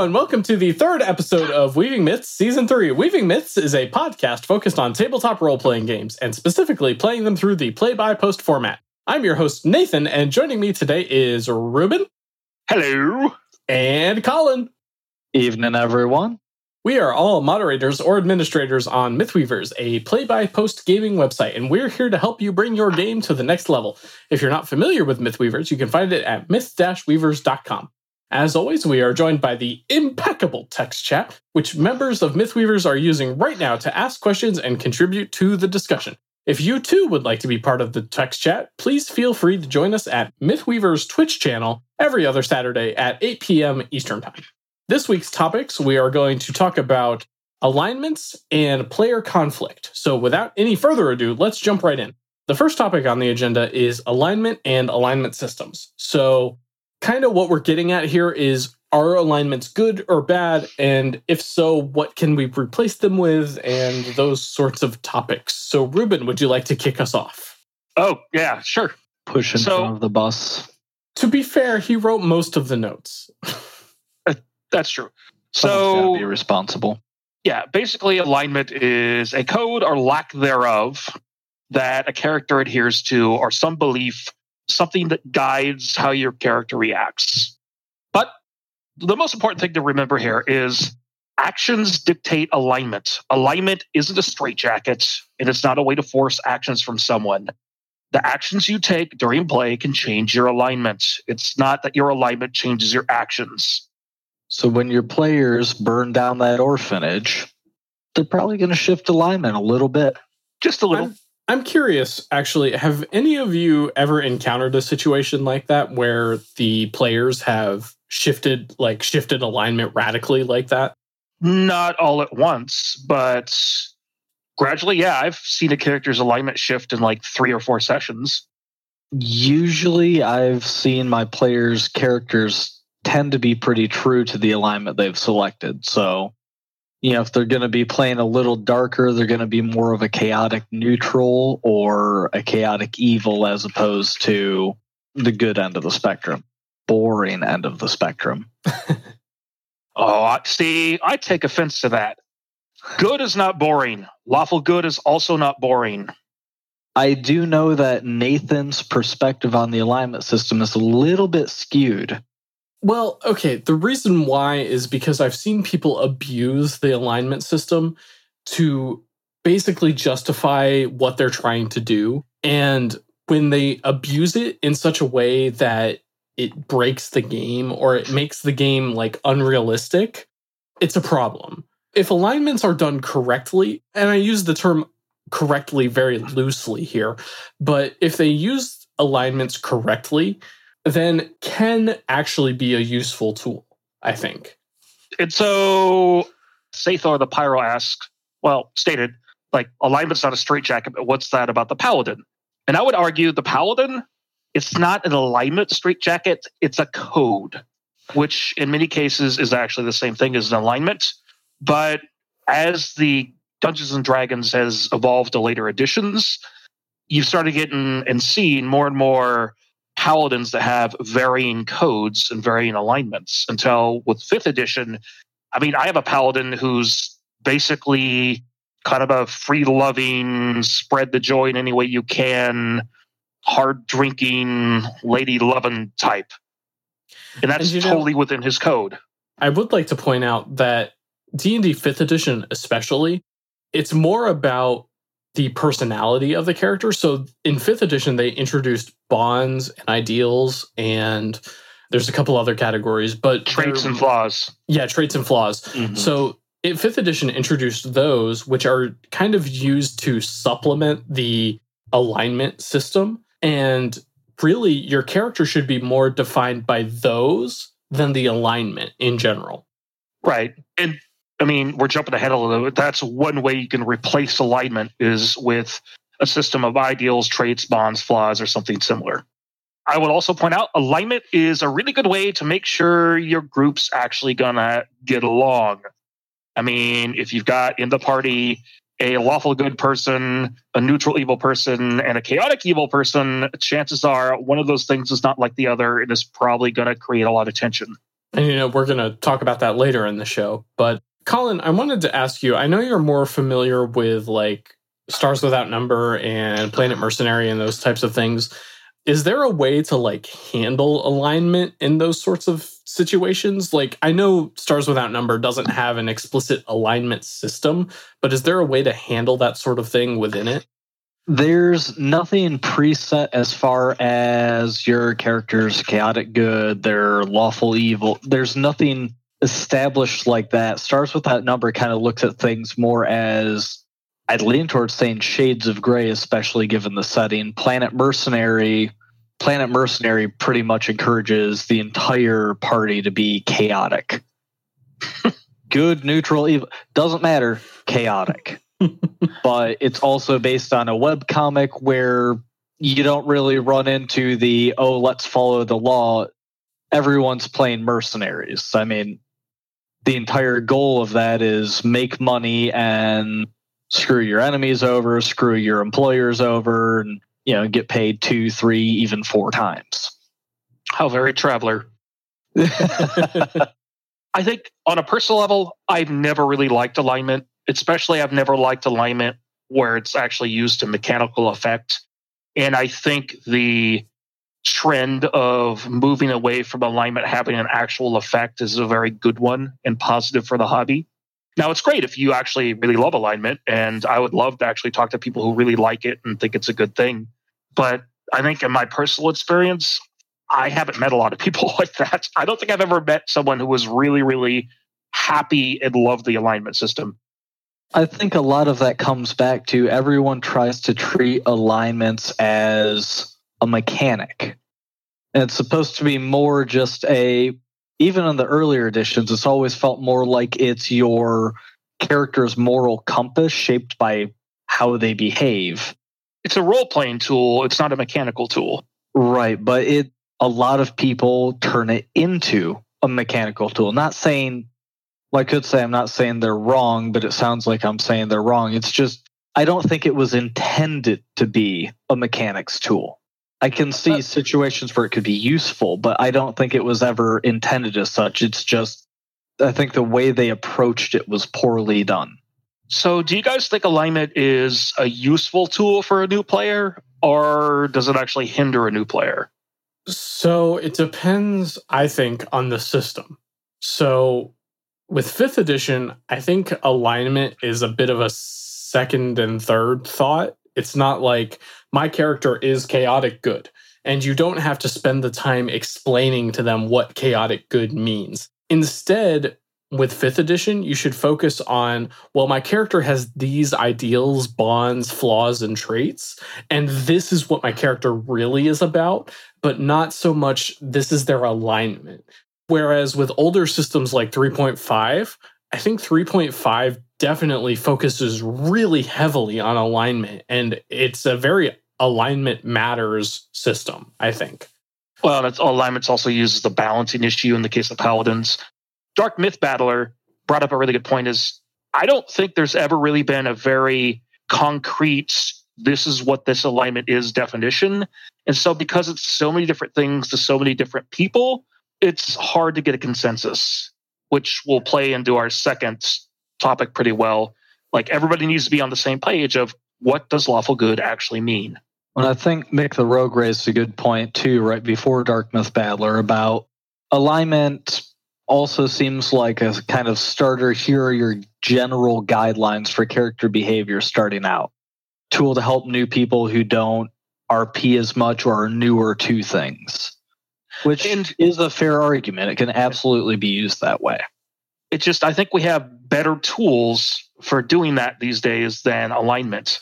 everyone. Welcome to the third episode of Weaving Myths Season 3. Weaving Myths is a podcast focused on tabletop role playing games and specifically playing them through the play by post format. I'm your host, Nathan, and joining me today is Ruben. Hello. And Colin. Evening, everyone. We are all moderators or administrators on Mythweavers, a play by post gaming website, and we're here to help you bring your game to the next level. If you're not familiar with Mythweavers, you can find it at myth weavers.com. As always, we are joined by the impeccable text chat, which members of Mythweavers are using right now to ask questions and contribute to the discussion. If you too would like to be part of the text chat, please feel free to join us at Mythweaver's Twitch channel every other Saturday at 8 p.m. Eastern Time. This week's topics, we are going to talk about alignments and player conflict. So, without any further ado, let's jump right in. The first topic on the agenda is alignment and alignment systems. So, kind of what we're getting at here is are alignments good or bad? And if so, what can we replace them with? And those sorts of topics. So, Ruben, would you like to kick us off? Oh, yeah, sure. Push in So- front of the bus. To be fair, he wrote most of the notes. Uh, that's true. Someone's gotta So, be responsible. yeah, basically, alignment is a code or lack thereof that a character adheres to or some belief, something that guides how your character reacts. But the most important thing to remember here is actions dictate alignment. Alignment isn't a straitjacket, and it's not a way to force actions from someone. The actions you take during play can change your alignment. It's not that your alignment changes your actions. So when your players burn down that orphanage, they're probably going to shift alignment a little bit. Just a little. I'm, I'm curious, actually, have any of you ever encountered a situation like that where the players have shifted, like shifted alignment radically like that? Not all at once, but gradually, yeah, I've seen a character's alignment shift in like three or four sessions. Usually, I've seen my players' characters tend to be pretty true to the alignment they've selected. So, you know, if they're going to be playing a little darker, they're going to be more of a chaotic neutral or a chaotic evil as opposed to the good end of the spectrum, boring end of the spectrum. Oh, see, I take offense to that. Good is not boring. Lawful good is also not boring. I do know that Nathan's perspective on the alignment system is a little bit skewed. Well, okay. The reason why is because I've seen people abuse the alignment system to basically justify what they're trying to do. And when they abuse it in such a way that it breaks the game or it makes the game like unrealistic, it's a problem. If alignments are done correctly, and I use the term correctly very loosely here, but if they use alignments correctly, then can actually be a useful tool, I think. And so Sathor the Pyro asks, well, stated, like, alignment's not a straitjacket, but what's that about the Paladin? And I would argue the Paladin, it's not an alignment straitjacket, it's a code, which in many cases is actually the same thing as an alignment. But as the Dungeons and Dragons has evolved to later editions, you've started getting and seeing more and more paladins that have varying codes and varying alignments until with fifth edition i mean i have a paladin who's basically kind of a free loving spread the joy in any way you can hard drinking lady loving type. And that's And you know- totally within his code. I would like to point out that D&D 5th edition especially, it's more about the personality of the character. So in 5th edition they introduced bonds and ideals and there's a couple other categories, but traits and flaws Yeah, traits and flaws. Mm-hmm. So it, fifth edition introduced those, which are kind of used to supplement the alignment system. And really, your character should be more defined by those than the alignment in general. Right. And I mean, we're jumping ahead a little bit. That's one way you can replace alignment is with a system of ideals, traits, bonds, flaws, or something similar. I would also point out alignment is a really good way to make sure your group's actually gonna get along. I mean, if you've got in the party a lawful good person, a neutral evil person, and a chaotic evil person, chances are one of those things is not like the other and is probably to create a lot of tension. And you know, we're to talk about that later in the show. But Colin, I wanted to ask you, I know you're more familiar with like Stars Without Number and Planet uh-huh. Mercenary and those types of things. Is there a way to like handle alignment in those sorts of situations? Like I know Stars Without Number doesn't have an explicit alignment system, but is there a way to handle that sort of thing within it? There's nothing preset as far as your character's chaotic good, their lawful evil. There's nothing established like that. Stars Without Number kind of looks at things more as I'd lean towards saying shades of gray, especially given the setting. Planet Mercenary, Planet Mercenary pretty much encourages the entire party to be chaotic. Good, neutral, evil doesn't matter. Chaotic but it's also based on a web comic where you don't really run into the oh let's follow the law everyone's playing mercenaries i mean the entire goal of that is make money and screw your enemies over screw your employers over and you know get paid two three even four times how very Traveller i think on a personal level i've never really liked alignment especially I've never liked alignment where it's actually used to mechanical effect. And I think the trend of moving away from alignment having an actual effect is a very good one and positive for the hobby. Now, it's great if you actually really love alignment, and I would love to actually talk to people who really like it and think it's a good thing. But I think in my personal experience, I haven't met a lot of people like that. I don't think I've ever met someone who was really, really happy and loved the alignment system. I think a lot of that comes back to everyone tries to treat alignments as a mechanic. And it's supposed to be more just a, even in the earlier editions, it's always felt more like it's your character's moral compass shaped by how they behave. It's a role playing tool, it's not a mechanical tool. Right. But it, a lot of people turn it into a mechanical tool. Not saying well, I could say I'm not saying they're wrong, but it sounds like I'm saying they're wrong. It's just, I don't think it was intended to be a mechanics tool. I can see situations where it could be useful, but I don't think it was ever intended as such. It's just, I think the way they approached it was poorly done. So, do you guys think alignment is a useful tool for a new player, or does it actually hinder a new player? So, it depends, I think, on the system. So, with fifth edition, I think alignment is a bit of a second and third thought. It's not like my character is chaotic good, and you don't have to spend the time explaining to them what chaotic good means. Instead, with fifth edition, you should focus on well, my character has these ideals, bonds, flaws, and traits, and this is what my character really is about, but not so much this is their alignment. Whereas with older systems like 3.5, I think 3.5 definitely focuses really heavily on alignment and it's a very alignment matters system, I think. Well, that's alignment's also uses the balancing issue in the case of paladins. Dark Myth Battler brought up a really good point is I don't think there's ever really been a very concrete this is what this alignment is definition. And so because it's so many different things to so many different people, it's hard to get a consensus, which will play into our second topic pretty well. Like everybody needs to be on the same page of what does lawful good actually mean. And I think Mick the Rogue raised a good point too, right before Dark Myth Battler about alignment also seems like a kind of starter. Here are your general guidelines for character behavior starting out. Tool to help new people who don't RP as much or are newer to things which and, is a fair argument. It can absolutely be used that way. It's just, I think we have better tools for doing that these days than alignment.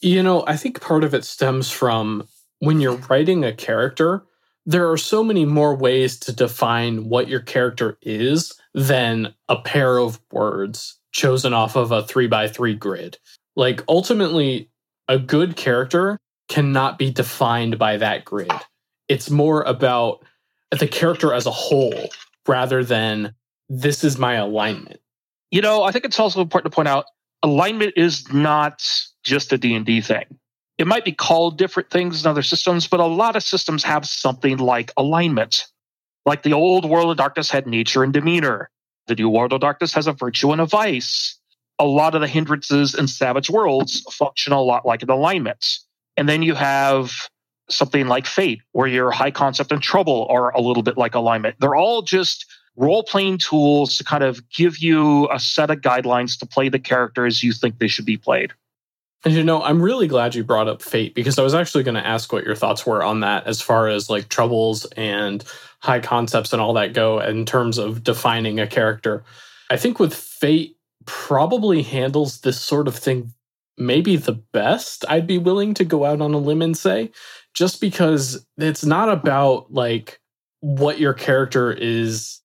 You know, I think part of it stems from when you're writing a character, there are so many more ways to define what your character is than a pair of words chosen off of a three by three grid. Like, ultimately, a good character cannot be defined by that grid. It's more about the character as a whole rather than this is my alignment. You know, I think it's also important to point out alignment is not just a D&D thing. It might be called different things in other systems, but a lot of systems have something like alignment. Like the old World of Darkness had nature and demeanor. The new World of Darkness has a virtue and a vice. A lot of the hindrances in Savage Worlds function a lot like an alignment. And then you have something like Fate, where your high concept and trouble are a little bit like alignment. They're all just role playing tools to kind of give you a set of guidelines to play the characters you think they should be played. And you know, I'm really glad you brought up Fate because I was actually going to ask what your thoughts were on that as far as like troubles and high concepts and all that go in terms of defining a character. I think with Fate probably handles this sort of thing maybe the best. I'd be willing to go out on a limb and say just because it's not about like what your character is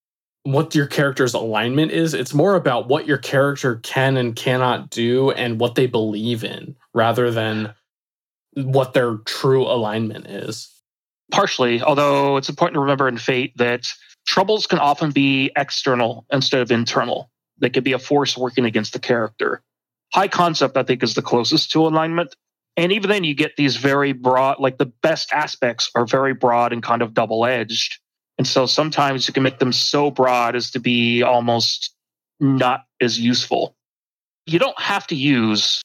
what your character's alignment is. It's more about what your character can and cannot do and what they believe in rather than what their true alignment is. Partially, although it's important to remember in Fate that troubles can often be external instead of internal. They could be a force working against the character. High concept, I think, is the closest to alignment. And even then, you get these very broad, like the best aspects are very broad and kind of double edged and so sometimes you can make them so broad as to be almost not as useful. You don't have to use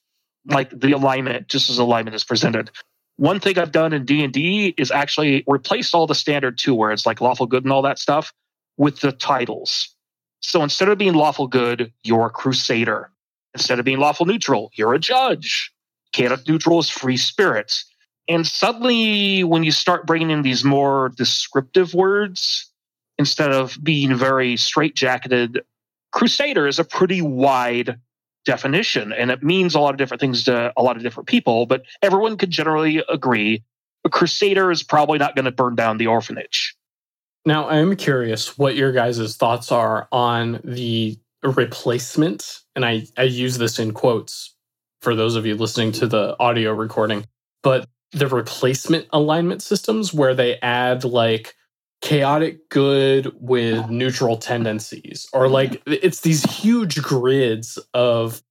like the alignment just as alignment is presented. One thing I've done in D&D is actually replace all the standard two words like lawful good and all that stuff with the titles. So instead of being lawful good, you're a crusader. Instead of being lawful neutral, you're a judge. Chaotic neutral is free spirits. And suddenly, when you start bringing in these more descriptive words, instead of being very straitjacketed, crusader is a pretty wide definition and it means a lot of different things to a lot of different people, but everyone could generally agree a crusader is probably not going to burn down the orphanage. Now, I'm curious what your guys' thoughts are on the replacement, and I, I use this in quotes for those of you listening to the audio recording, but the replacement alignment systems where they add like chaotic good with oh. neutral tendencies or like it's these huge grids of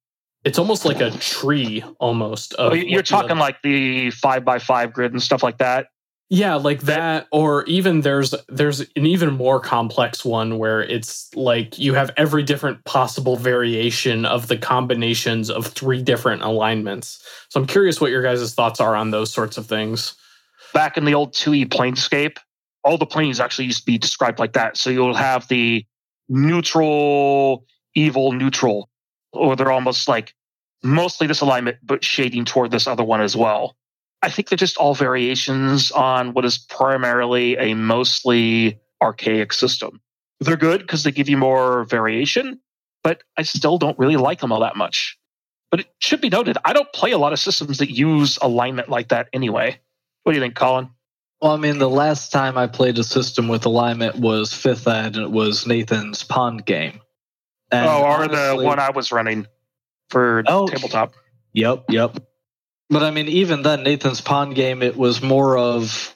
it's almost like a tree almost oh, you're talking like the five by five grid and stuff like that yeah, like that or even there's there's an even more complex one where it's like you have every different possible variation of the combinations of three different alignments. So I'm curious what your guys' thoughts are on those sorts of things. Back in the old 2E planescape, all the planes actually used to be described like that. So you'll have the neutral, evil, neutral, or they're almost like mostly this alignment, but shading toward this other one as well. I think they're just all variations on what is primarily a mostly archaic system. They're good because they give you more variation, but I still don't really like them all that much. But it should be noted, I don't play a lot of systems that use alignment like that anyway. What do you think, Colin? Well, I mean, the last time I played a system with alignment was fifth ed, and it was Nathan's Pond game. And oh, or honestly, the one I was running for oh, tabletop. Yep, yep. But I mean, even then, Nathan's Pond game, it was more of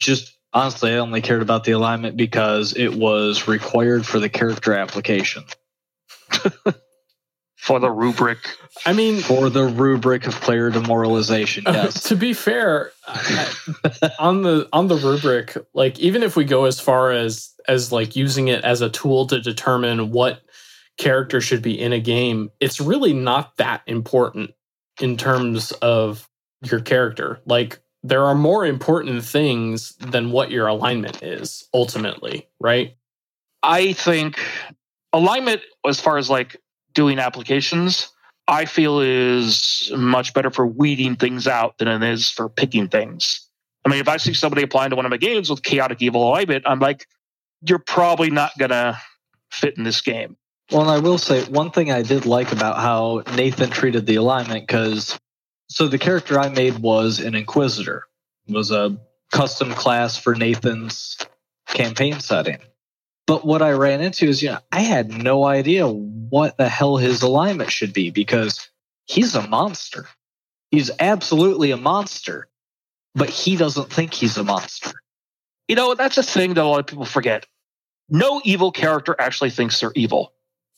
just honestly, I only cared about the alignment because it was required for the character application. for the rubric. I mean, for the rubric of player demoralization. Yes. to be fair, on the on the rubric, like even if we go as far as as like using it as a tool to determine what character should be in a game, it's really not that important in terms of your character. Like there are more important things than what your alignment is ultimately, right? I think alignment, as far as like doing applications, I feel is much better for weeding things out than it is for picking things. I mean, if I see somebody applying to one of my games with chaotic evil alignment, I'm like, you're probably not going to fit in this game. Well, and I will say one thing I did like about how Nathan treated the alignment because so the character I made was an Inquisitor, it was a custom class for Nathan's campaign setting. But what I ran into is, you know, I had no idea what the hell his alignment should be because he's a monster. He's absolutely a monster, but he doesn't think he's a monster. You know, that's a thing that a lot of people forget. No evil character actually thinks they're evil.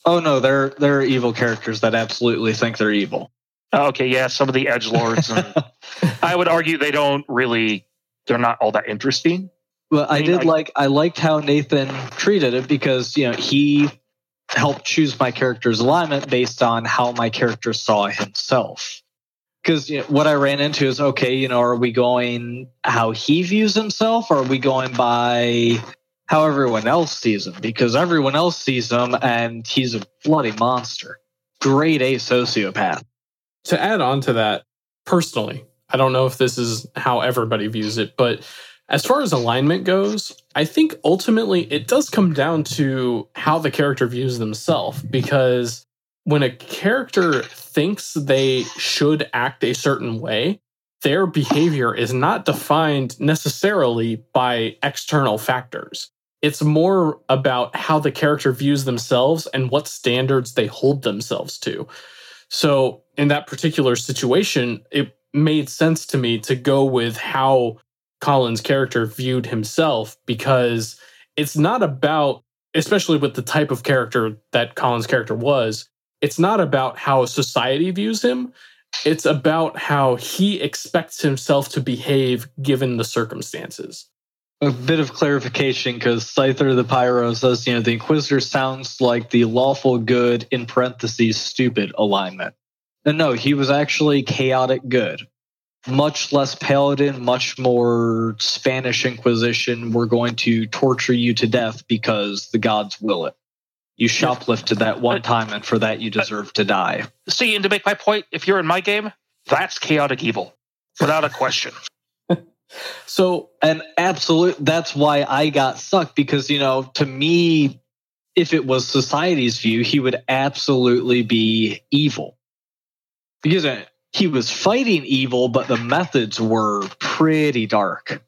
Oh no, there there are evil characters that absolutely think they're evil. Oh, okay, yeah, some of the edge lords. I would argue they don't really. They're not all that interesting. Well, I mean, did I- like I liked how Nathan treated it because you know he helped choose my character's alignment based on how my character saw himself. Because you know, what I ran into is okay, you know, are we going how he views himself, or are we going by how everyone else sees him? Because everyone else sees him, and he's a bloody monster, grade A sociopath. to add on to that, personally, I don't know if this is how everybody views it, but as far as alignment goes, I think ultimately it does come down to how the character views themselves because when a character thinks they should act a certain way, their behavior is not defined necessarily by external factors. It's more about how the character views themselves and what standards they hold themselves to. So, in that particular situation, it made sense to me to go with how Colin's character viewed himself because it's not about, especially with the type of character that Colin's character was, it's not about how society views him. It's about how he expects himself to behave given the circumstances. A bit of clarification because Scyther the Pyro says, you know, the Inquisitor sounds like the lawful good in parentheses stupid alignment. And no, he was actually chaotic good. Much less paladin, much more Spanish Inquisition. We're going to torture you to death because the gods will it. You shoplifted that one uh, time, and for that you uh, deserve to die. See, and to make my point, if you're in my game, that's chaotic evil, without a question. So, And absolute that's why I got sucked because you know, to me, if it was society's view, he would absolutely be evil. Because uh, he was fighting evil, but the methods were pretty dark.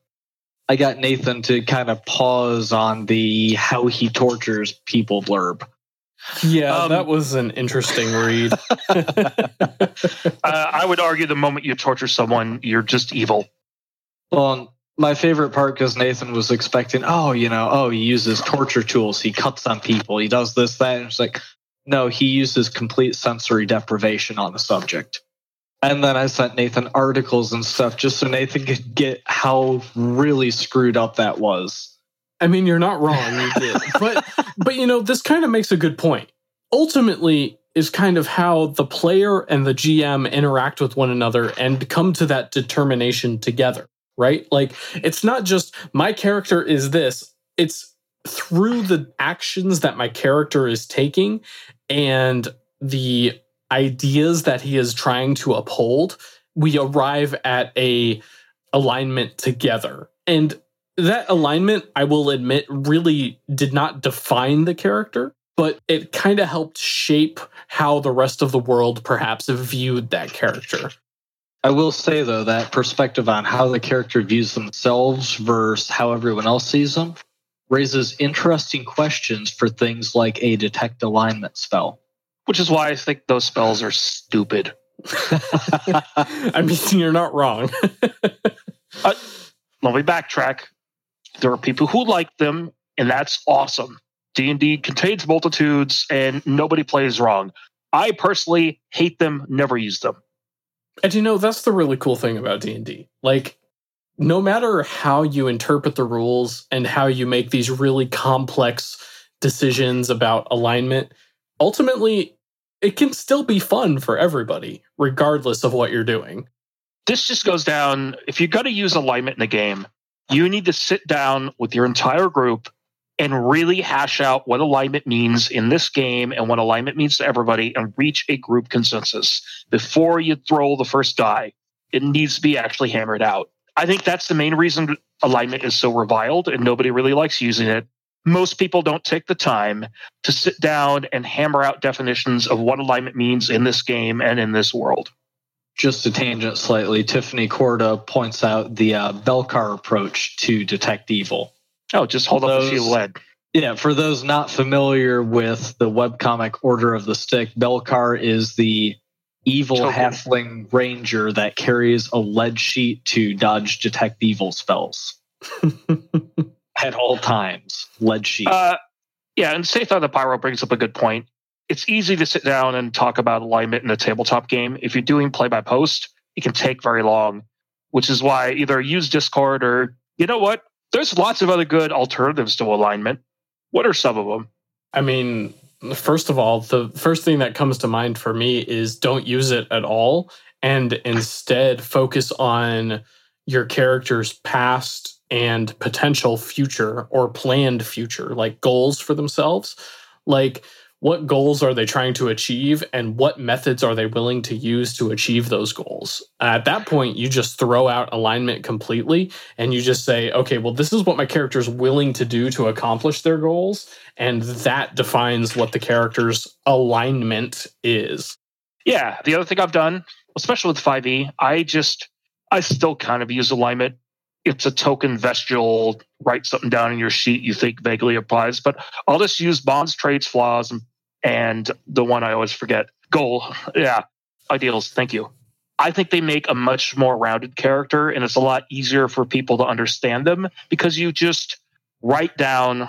I got Nathan to kind of pause on the how he tortures people blurb. yeah, Um, that was an interesting read. Uh, I would argue the moment you torture someone, you're just evil. Well, my favorite part because Nathan was expecting, oh, you know, oh, he uses torture tools, he cuts on people, he does this, that. And it's like, no, he uses complete sensory deprivation on the subject. And then I sent Nathan articles and stuff just so Nathan could get how really screwed up that was. I mean, you're not wrong. You did, but but you know, this kind of makes a good point. Ultimately, is kind of how the player and the GM interact with one another and come to that determination together, right? Like, it's not just my character is this. It's through the actions that my character is taking and the ideas that he is trying to uphold, we arrive at a alignment together. And that alignment, I will admit, really did not define the character, but it kind of helped shape how the rest of the world perhaps viewed that character. I will say though that perspective on how the character views themselves versus how everyone else sees them raises interesting questions for things like a detect alignment spell. Which is why I think those spells are stupid. I mean, you're not wrong. Uh, let me backtrack. There are people who like them, and that's awesome. D&D contains multitudes, and nobody plays wrong. I personally hate them, never use them. And you know, that's the really cool thing about D&D. Like no matter how you interpret the rules and how you make these really complex decisions about alignment, ultimately it can still be fun for everybody regardless of what you're doing. This just goes down. If you're going to use alignment in a game, you need to sit down with your entire group and really hash out what alignment means in this game and what alignment means to everybody and reach a group consensus before you throw the first die. It needs to be actually hammered out. I think that's the main reason alignment is so reviled and nobody really likes using it. Most people don't take the time to sit down and hammer out definitions of what alignment means in this game and in this world. Just to tangent slightly, Tiffany Corda points out the uh, Belkar approach to detect evil. Oh, just hold up a Those- few lead. Yeah, for those not familiar with the webcomic Order of the Stick, Belkar is the evil Token. halfling ranger that carries a lead sheet to dodge detect evil spells at all times. Lead sheet. Uh, yeah, and Safe Sathar the Pyro brings up a good point. It's easy to sit down and talk about alignment in a tabletop game. If you're doing play by post, it can take very long, which is why either use Discord or, you know what? There's lots of other good alternatives to alignment. What are some of them? I mean, first of all, the first thing that comes to mind for me is don't use it at all and instead focus on your character's past and potential future or planned future, like goals for themselves. Like, what goals are they trying to achieve and what methods are they willing to use to achieve those goals? At that point you just throw out alignment completely and you just say okay well this is what my character is willing to do to accomplish their goals. And that defines what the character's alignment is. Yeah the other thing i've done especially with 5e i just i still kind of use alignment. It's a token vestigial write something down in your sheet you think vaguely applies but i'll just use bonds traits flaws and, and the one i always forget goal. Yeah ideals. Thank you. I think they make a much more rounded character and it's a lot easier for people to understand them because you just write down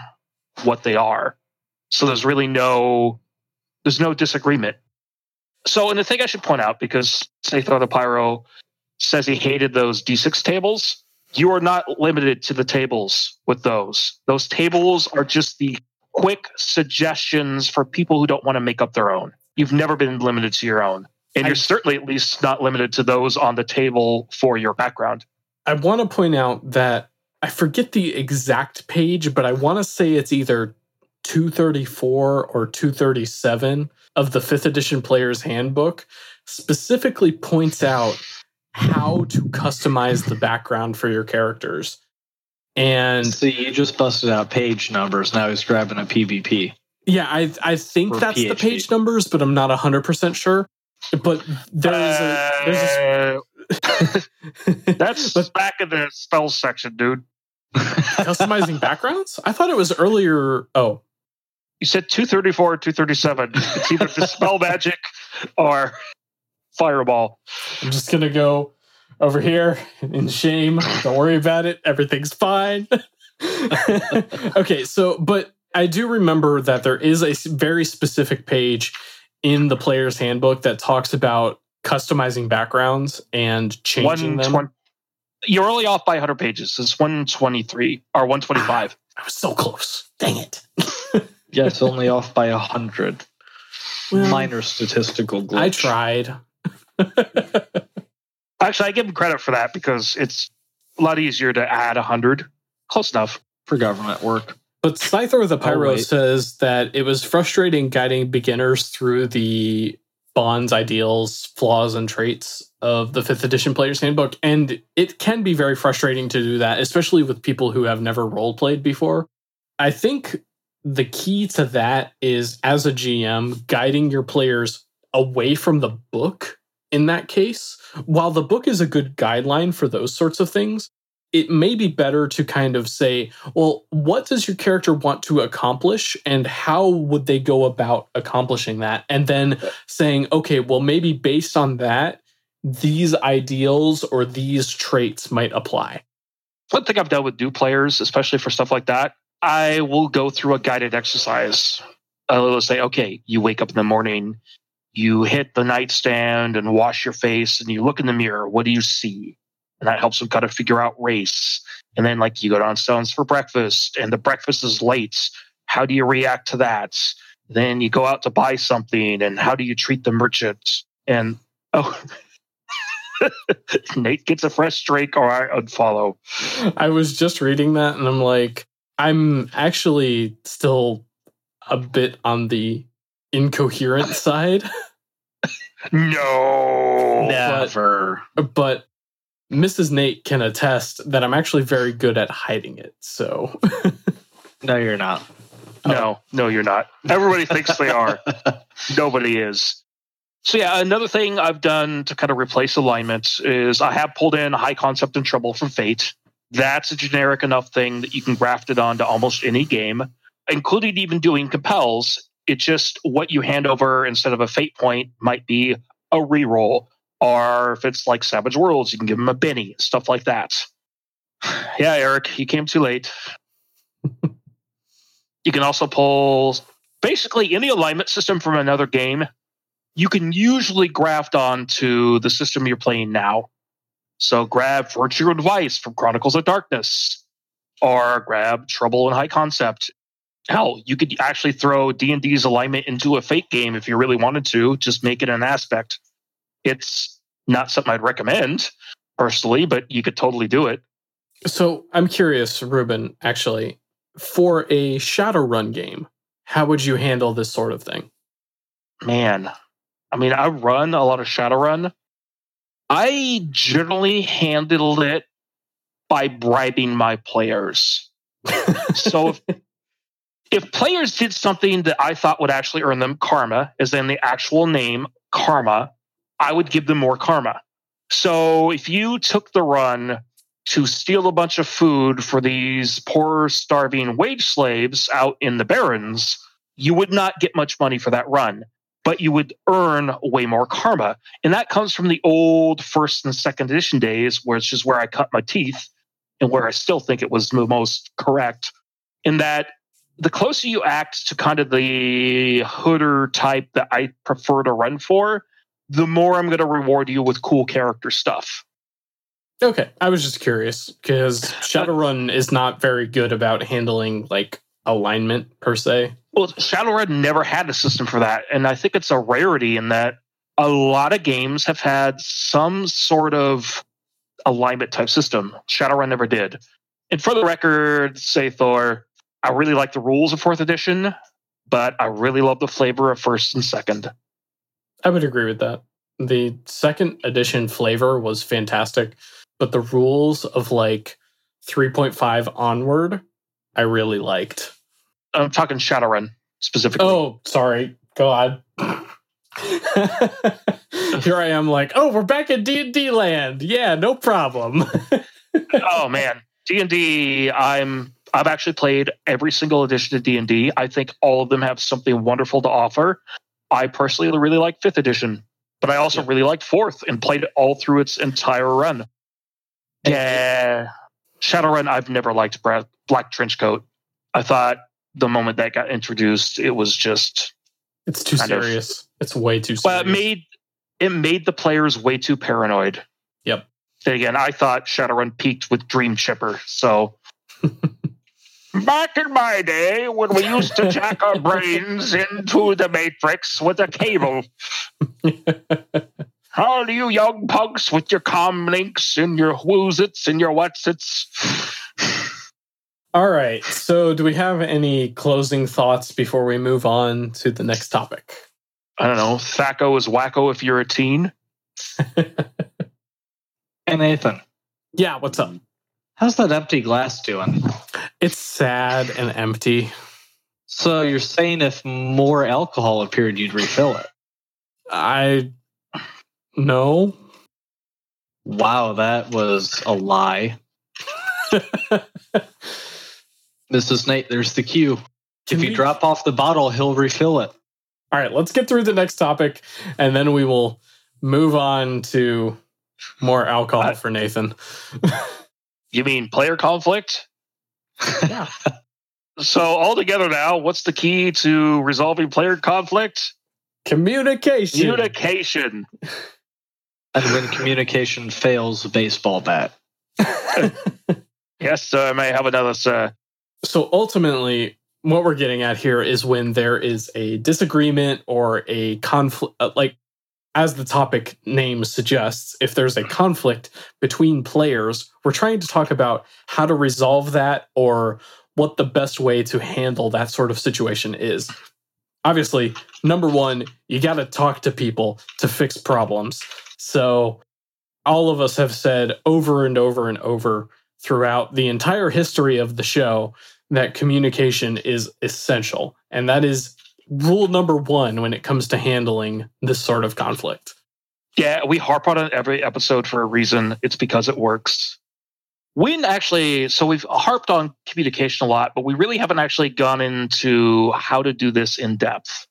what they are. So there's really no there's no disagreement. So and the thing i should point out because Saethar the pyro says he hated those d6 tables you are not limited to the tables with those. Those tables are just the quick suggestions for people who don't want to make up their own. You've never been limited to your own. And you're certainly at least not limited to those on the table for your background. I want to point out that I forget the exact page, but I want to say it's either 234 or 237 of the fifth edition player's handbook specifically points out how to customize the background for your characters. And see, you just busted out page numbers. Now he's grabbing a PvP. Yeah, I I think that's PHB. the page numbers, but I'm not hundred percent sure. But there's a, there's a uh, that's but, back in the spell section, dude. customizing backgrounds? I thought it was earlier. Oh, you said 234 or 237. It's either dispel magic or fireball. I'm just gonna go over here in shame. Don't worry about it. Everything's fine. okay, so but I do remember that there is a very specific page in the player's handbook that talks about customizing backgrounds and changing them. You're only off by 100 pages. It's 123 or 125. Ah, I was so close. Dang it. yes, only off by 100. Well, Minor statistical glitch. I tried. Actually, I give him credit for that because it's a lot easier to add 100. Close enough. For government work. But Scythor the Pyro oh, says that it was frustrating guiding beginners through the bonds, ideals, flaws, and traits of the fifth edition player's handbook. And it can be very frustrating to do that, especially with people who have never role played before. I think the key to that is as a GM, guiding your players away from the book in that case. While the book is a good guideline for those sorts of things, it may be better to kind of say, well, what does your character want to accomplish and how would they go about accomplishing that? And then saying, okay, well, maybe based on that, these ideals or these traits might apply. One thing I've done with new players, especially for stuff like that, I will go through a guided exercise. I will say, okay, you wake up in the morning, you hit the nightstand and wash your face and you look in the mirror. What do you see? And that helps them kind of figure out race. And then, like, you go downstairs for breakfast and the breakfast is late. How do you react to that? Then you go out to buy something and how do you treat the merchant? And oh, Nate gets a fresh drink or I unfollow. I was just reading that and I'm like, I'm actually still a bit on the incoherent side. no, never. But, but Mrs. Nate can attest that I'm actually very good at hiding it. So, no, you're not. No, no, you're not. Everybody thinks they are. Nobody is. So yeah, another thing I've done to kind of replace alignments is I have pulled in high concept and trouble from Fate. That's a generic enough thing that you can graft it onto almost any game, including even doing compels it's just what you hand over instead of a fate point might be a reroll. Or if it's like Savage Worlds, you can give them a Benny, stuff like that. yeah, Eric, you came too late. you can also pull basically any alignment system from another game. You can usually graft onto the system you're playing now. So grab Virtue and Vice from Chronicles of Darkness. or grab Trouble and High Concept. Hell, you could actually throw D&D's alignment into a Fate game if you really wanted to, just make it an aspect. It's not something I'd recommend personally, but you could totally do it. So I'm curious, Ruben, actually, for a Shadowrun game, how would you handle this sort of thing? Man, I mean, I run a lot of Shadowrun. I generally handle it by bribing my players. so if if players did something that I thought would actually earn them karma, as in the actual name karma, I would give them more karma. So if you took the run to steal a bunch of food for these poor, starving wage slaves out in the barrens, you would not get much money for that run, but you would earn way more karma. And that comes from the old first and second edition days, which is where I cut my teeth and where I still think it was the most correct. In that the closer you act to kind of the hooder type that I prefer to run for, the more I'm going to reward you with cool character stuff. Okay, I was just curious because Shadowrun is not very good about handling like alignment per se. Well, Shadowrun never had a system for that, and I think it's a rarity in that a lot of games have had some sort of alignment type system. Shadowrun never did. And for the record, say Thor, I really like the rules of fourth edition, but I really love the flavor of first and second. I would agree with that. The second edition flavor was fantastic, but the rules of like 3.5 onward, I really liked. I'm talking Shadowrun specifically. Oh, sorry. Go on. Here I am, like, oh, we're back in D and D land. Yeah, no problem. oh man, D and D. I'm. I've actually played every single edition of D and D. I think all of them have something wonderful to offer. I personally really like fifth edition, but I also yeah. really liked fourth and played it all through its entire run. Yeah, Shadowrun. I've never liked Black Trenchcoat. I thought the moment that got introduced, it was just it's too serious. Of, it's way too serious. Well, it made it made the players way too paranoid. Yep. Again, I thought Shadowrun peaked with Dream Chipper. So back in my day when we used to jack our brains into the matrix with a cable. All you young punks with your comlinks and your woozits and your whatsits. All right. So, do we have any closing thoughts before we move on to the next topic? I don't know. Thaco is wacko if you're a teen. and Nathan. Yeah, what's up? How's that empty glass doing? It's sad and empty. So, you're saying if more alcohol appeared, you'd refill it? I. No. Wow, that was a lie. This is Nate. There's the cue. Can if you we... drop off the bottle, he'll refill it. All right, let's get through the next topic and then we will move on to more alcohol uh, for Nathan. you mean player conflict? Yeah. so, all together now, what's the key to resolving player conflict? Communication. Communication. and when communication fails, baseball bat. yes, sir. I may have another, sir. So ultimately, what we're getting at here is when there is a disagreement or a conflict, uh, like as the topic name suggests, if there's a conflict between players, we're trying to talk about how to resolve that or what the best way to handle that sort of situation is. Obviously, number one, you got to talk to people to fix problems. So, all of us have said over and over and over throughout the entire history of the show that communication is essential. And that is rule number one when it comes to handling this sort of conflict. Yeah, we harp on it every episode for a reason. It's because it works. When actually, so we've harped on communication a lot, but we really haven't actually gone into how to do this in depth.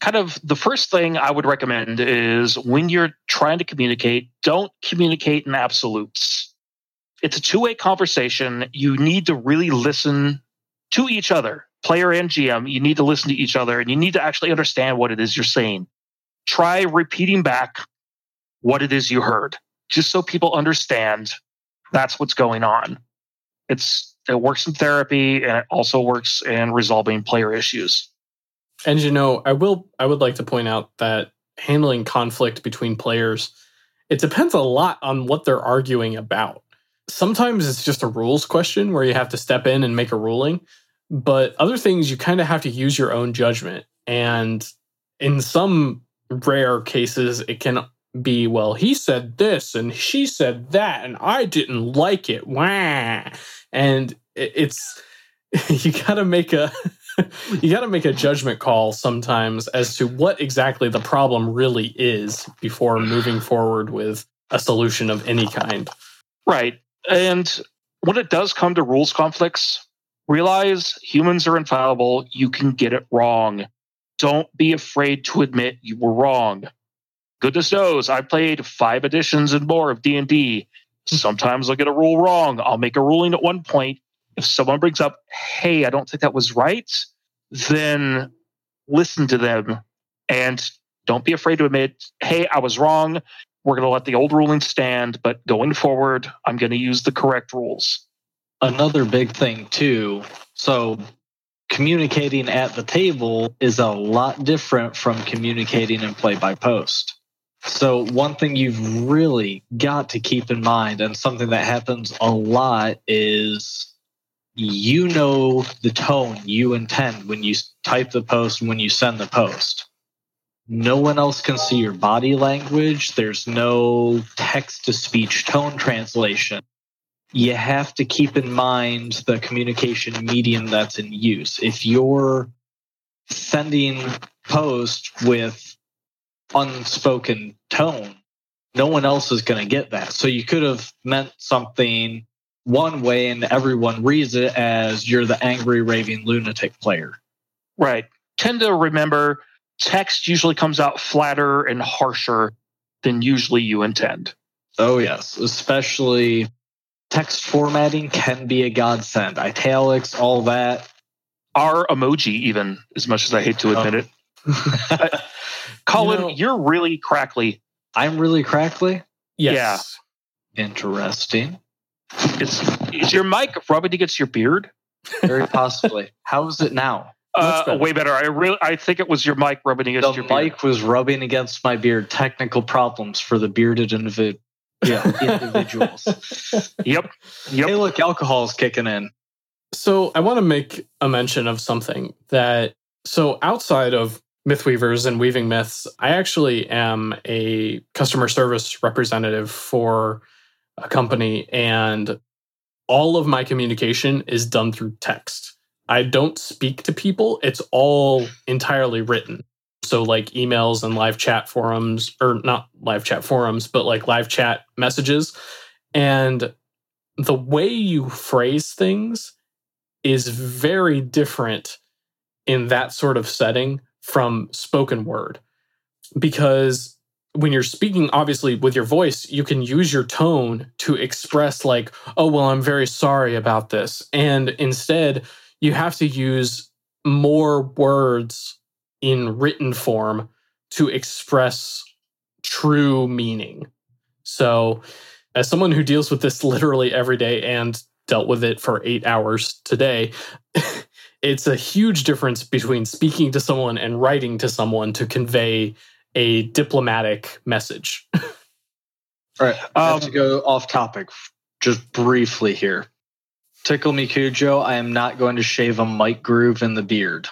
Kind of the first thing I would recommend is when you're trying to communicate, don't communicate in absolutes it's a two-way conversation. You need to really listen to each other, player and GM. You need to listen to each other and you need to actually understand what it is you're saying. Try repeating back what it is you heard, just so people understand that's what's going on. It's It works in therapy and it also works in resolving player issues. And you know, I will I would like to point out that handling conflict between players, it depends a lot on what they're arguing about. Sometimes it's just a rules question where you have to step in and make a ruling, but other things you kind of have to use your own judgment. And in some rare cases, it can be, well, he said this and she said that, and I didn't like it. Wah. And it's, you got to make a. you got to make a judgment call sometimes as to what exactly the problem really is before moving forward with a solution of any kind. Right. And when it does come to rules conflicts, realize humans are infallible. You can get it wrong. Don't be afraid to admit you were wrong. Goodness knows, I played five editions and more of D&D. Sometimes I'll get a rule wrong. I'll make a ruling at one point if someone brings up, hey, I don't think that was right, then listen to them and don't be afraid to admit, hey, I was wrong. We're going to let the old ruling stand, but going forward, I'm going to use the correct rules. Another big thing, too. So, communicating at the table is a lot different from communicating in play by post. So, one thing you've really got to keep in mind, and something that happens a lot, is you know the tone you intend when you type the post and when you send the post. No one else can see your body language. There's no text to speech tone translation. You have to keep in mind the communication medium that's in use. If you're sending post with unspoken tone, no one else is going to get that. So you could have meant something one way and everyone reads it as you're the angry raving lunatic player. Right. Tend to remember text usually comes out flatter and harsher than usually you intend. Oh yes, especially text formatting can be a godsend. Italics, all that. Our emoji, even as much as I hate to admit oh. it. Colin, you know, you're really crackly. I'm really crackly. Yes. Yeah. Interesting. Is, is your mic rubbing against your beard? Very possibly. How is it now? Uh, better. way better. I really, I think it was your mic rubbing against the your beard. The mic was rubbing against my beard. Technical problems for the bearded individ- yeah, individuals. yep. Yep. Hey, look, alcohol is kicking in. So I want to make a mention of something that. So outside of Mythweavers and Weaving Myths, I actually am a customer service representative for a company and all of my communication is done through text. I don't speak to people, it's all entirely written. So, like emails and live chat forums, or not live chat forums, but like live chat messages. And the way you phrase things is very different in that sort of setting from spoken word because when you're speaking obviously with your voice you can use your tone to express like oh well i'm very sorry about this and instead you have to use more words in written form to express true meaning so as someone who deals with this literally every day and dealt with it for 8 hours today it's a huge difference between speaking to someone and writing to someone to convey a diplomatic message. All right, I have um, to go off topic just briefly here. Tickle me, Cujo. I am not going to shave a mic groove in the beard.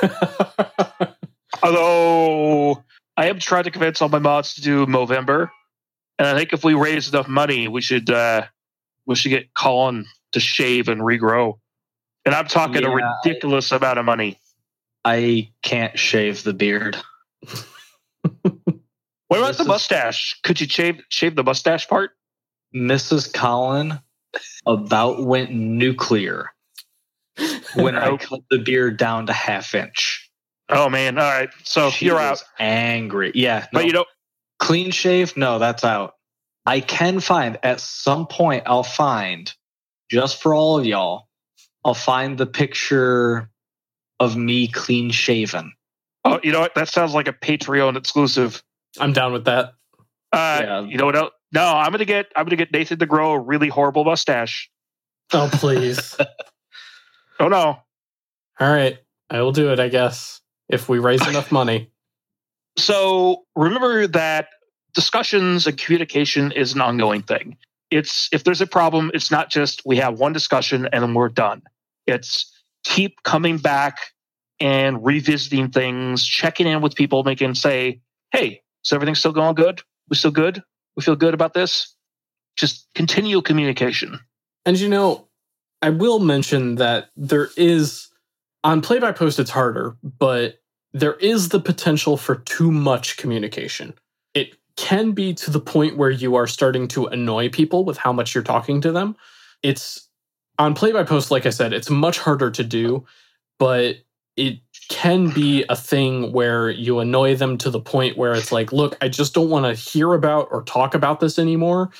Although I am trying to convince all my mods to do Movember, and I think if we raise enough money, we should uh, we should get Colin to shave and regrow. And I'm talking yeah, a ridiculous I, amount of money. I can't shave the beard. what about Mrs. the mustache? Could you shave shave the mustache part? Mrs. Colin about went nuclear when I cut the beard down to half inch. Oh man! All right, so she you're out. Angry, yeah. No. But you don't clean shave? No, that's out. I can find at some point. I'll find just for all of y'all. I'll find the picture of me clean shaven. Oh, you know what? That sounds like a Patreon exclusive. I'm down with that. Uh, yeah. You know what? Else? No, I'm gonna get I'm gonna get Nathan to grow a really horrible mustache. Oh, please. Oh no. All right. I will do it, I guess, if we raise enough money. So remember that discussions and communication is an ongoing thing. It's if there's a problem, it's not just we have one discussion and then we're done. It's keep coming back and revisiting things, checking in with people, making say, hey, is everything still going good? We still good? We feel good about this? Just continual communication. And you know, I will mention that there is on play by post it's harder, but there is the potential for too much communication. It can be to the point where you are starting to annoy people with how much you're talking to them. It's on play by post, like I said, it's much harder to do, but it can be a thing where you annoy them to the point where it's like, look, I just don't want to hear about or talk about this anymore.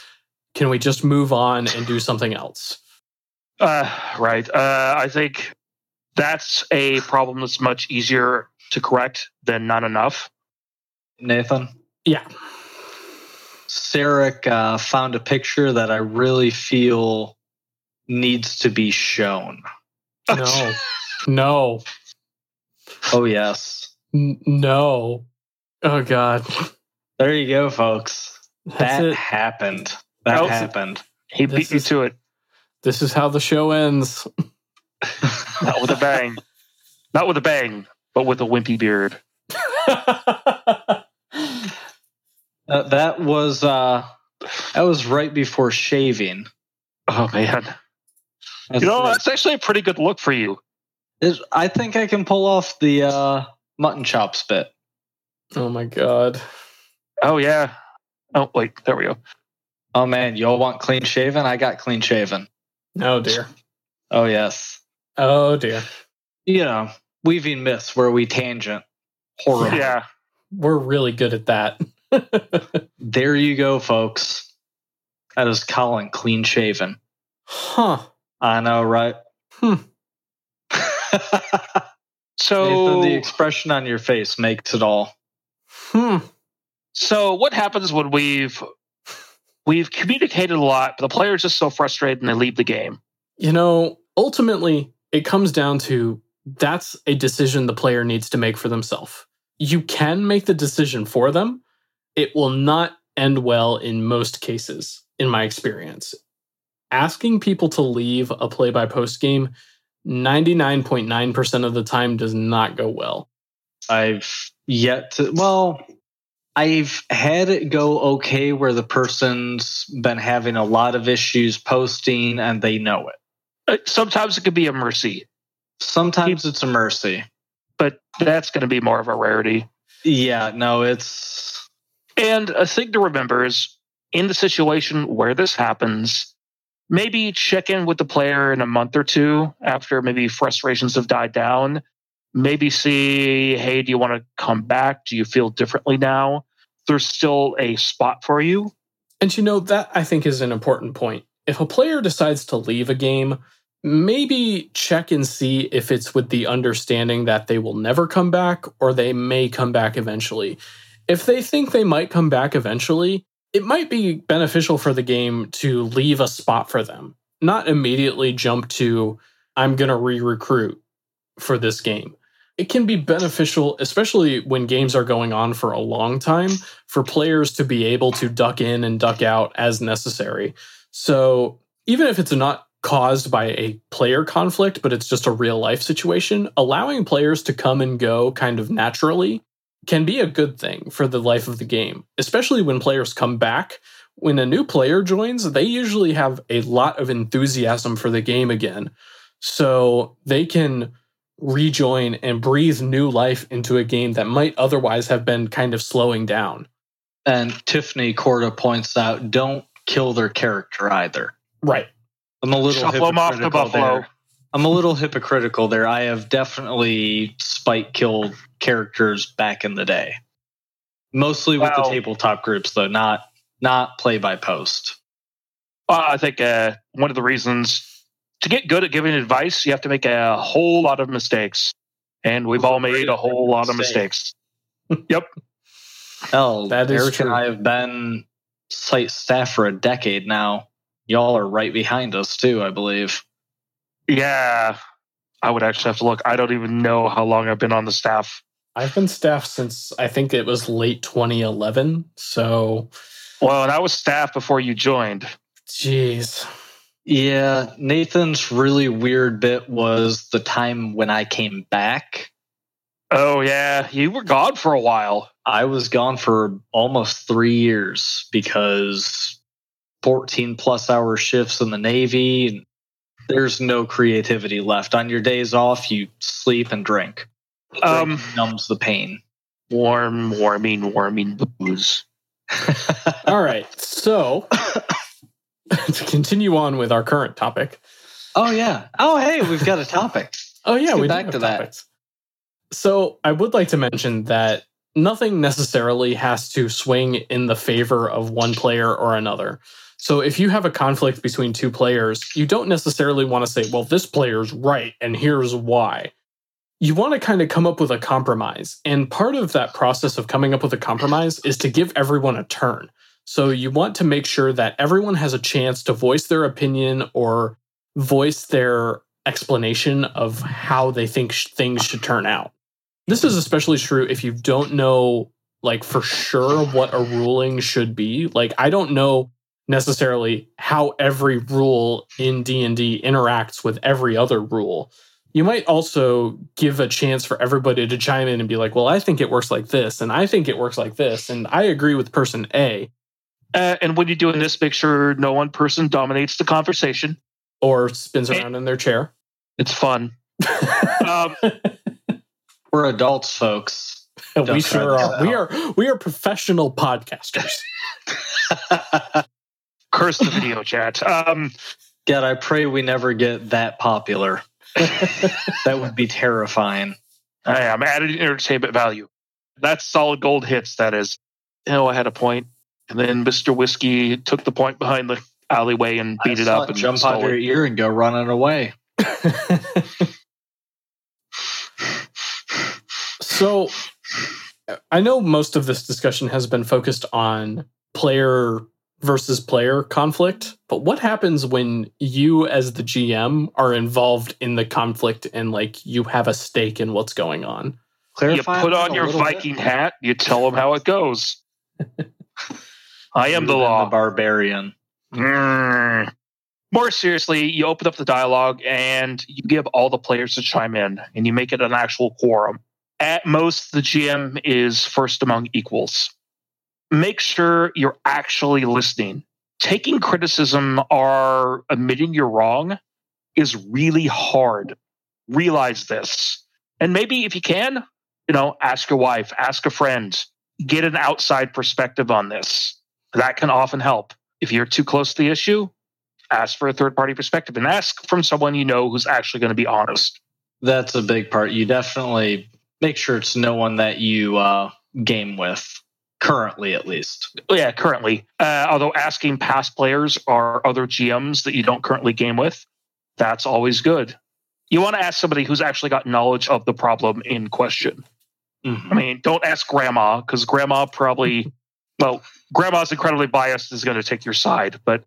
Can we just move on and do something else? Uh, right. Uh, I think that's a problem that's much easier to correct than not enough. Nathan, Yeah. Sarek uh, found a picture that I really feel needs to be shown. No. no. Oh, yes. N- no. Oh God. There you go, folks. That's that it. happened. That Oh. happened. He This beat you is- to it. This is how the show ends. Not with a bang. Not with a bang, but with a wimpy beard. Uh, that was uh, that was right before shaving. Oh man. That's You know, that's actually a pretty good look for you. It- I think I can pull off the uh, mutton chop spit. oh my God. Oh yeah. Oh wait, there we go. Oh man, you all want clean shaven? I got clean shaven. Oh dear. Oh yes. Oh dear. You know, weaving myths where we tangent. Horrible. Yeah. We're really good at that. There you go, folks. That is Colin clean shaven. huh. I know, right? Hmm. So Nathan, the expression on your face makes it all. Hmm. so what happens when we've we've communicated a lot, but the player's just so frustrated and they leave the game? You know, ultimately, it comes down to that's a decision the player needs to make for themselves. You can make the decision for them. It will not end well in most cases, in my experience. Asking people to leave a play by post game 99.9% of the time does not go well. I've yet to, well, I've had it go okay where the person's been having a lot of issues posting and they know it. Uh, Sometimes it could be a mercy, Sometimes it's a mercy. but that's going to be more of a rarity. Yeah, no, it's And a thing to remember is in the situation where this happens, maybe check in with the player in a month or two after maybe frustrations have died down. Maybe see, hey, do you want to come back? Do you feel differently now? There's still a spot for you. And you know, that I think is an important point. If a player decides to leave a game, maybe check and see if it's with the understanding that they will never come back or they may come back eventually. If they think they might come back eventually, it might be beneficial for the game to leave a spot for them, not immediately jump to, I'm going to re recruit for this game. It can be beneficial, especially when games are going on for a long time, for players to be able to duck in and duck out as necessary. So even if it's not caused by a player conflict, but it's just a real life situation, allowing players to come and go kind of naturally can be a good thing for the life of the game, especially when players come back. When a new player joins, they usually have a lot of enthusiasm for the game again. So they can rejoin and breathe new life into a game that might otherwise have been kind of slowing down. and Tiffany Corda points out, don't kill their character either. Right. I'm a little Shuffle 'em off the hypocritical buffalo. there. I'm a little hypocritical there. I have definitely spike killed characters back in the day. Mostly with the tabletop groups though, not not play by post. Uh, I think uh, one of the reasons to get good at giving advice, you have to make a whole lot of mistakes. And we've all made a whole lot of mistakes. Yep. Hell, That is Eric true. and I have been site staff for a decade now. y'all are right behind us too, I believe. Yeah, I would actually have to look. I don't even know how long I've been on the staff. I've been staff since I think it was late 2011. So, well, and I was staff before you joined. Jeez. Yeah, Nathan's really weird bit was the time when I came back. Oh, yeah. You were gone for a while. I was gone for almost three years because 14 plus hour shifts in the Navy. There's no creativity left. On your days off, you sleep and drink. Um, numbs the pain. Warm, warming, warming booze. All right. So, to continue on with our current topic. Oh, yeah. Oh, hey, we've got a topic. oh, yeah. We back to topics. that. So, I would like to mention that nothing necessarily has to swing in the favor of one player or another. So if you have a conflict between two players, you don't necessarily want to say, well, this player's right and here's why. You want to kind of come up with a compromise. And part of that process of coming up with a compromise is to give everyone a turn. So you want to make sure that everyone has a chance to voice their opinion or voice their explanation of how they think sh- things should turn out. This is especially true if you don't know like for sure what a ruling should be. Like I don't know necessarily how every rule in D&D interacts with every other rule. You might also give a chance for everybody to chime in and be like, "Well, I think it works like this and I think it works like this and I agree with person A." Uh, and when you're doing this, make sure no one person dominates the conversation or spins around in their chair. It's fun. um, We're adults, folks. we sure are. We are we are professional podcasters. Curse the video chat. Um, God, I pray we never get that popular. that would be terrifying. I am added entertainment value. That's solid gold hits. That is. You know, I had a point, and then Mister Whiskey took the point behind the alleyway and beat I it up and jump out your ear and go running away. so, I know most of this discussion has been focused on player versus player conflict. But what happens when you, as the GM, are involved in the conflict and like you have a stake in what's going on? Clarify you put on your Viking bit. hat. You tell them how it goes. I am the law, the barbarian. Mm. More seriously, you open up the dialogue and you give all the players to chime in, and you make it an actual quorum. At most, the GM is first among equals make sure you're actually listening. Taking criticism or admitting you're wrong is really hard. Realize this. And maybe if you can, you know, ask your wife, ask a friend, get an outside perspective on this. That can often help. If you're too close to the issue, ask for a third party perspective and ask from someone you know who's actually going to be honest. That's a big part. You definitely make sure it's no one that you uh, game with currently at least. Yeah, currently. Uh, although asking past players or other GMs that you don't currently game with, that's always good. You want to ask somebody who's actually got knowledge of the problem in question. Mm-hmm. I mean, don't ask grandma because grandma probably, well, grandma's incredibly biased is going to take your side. But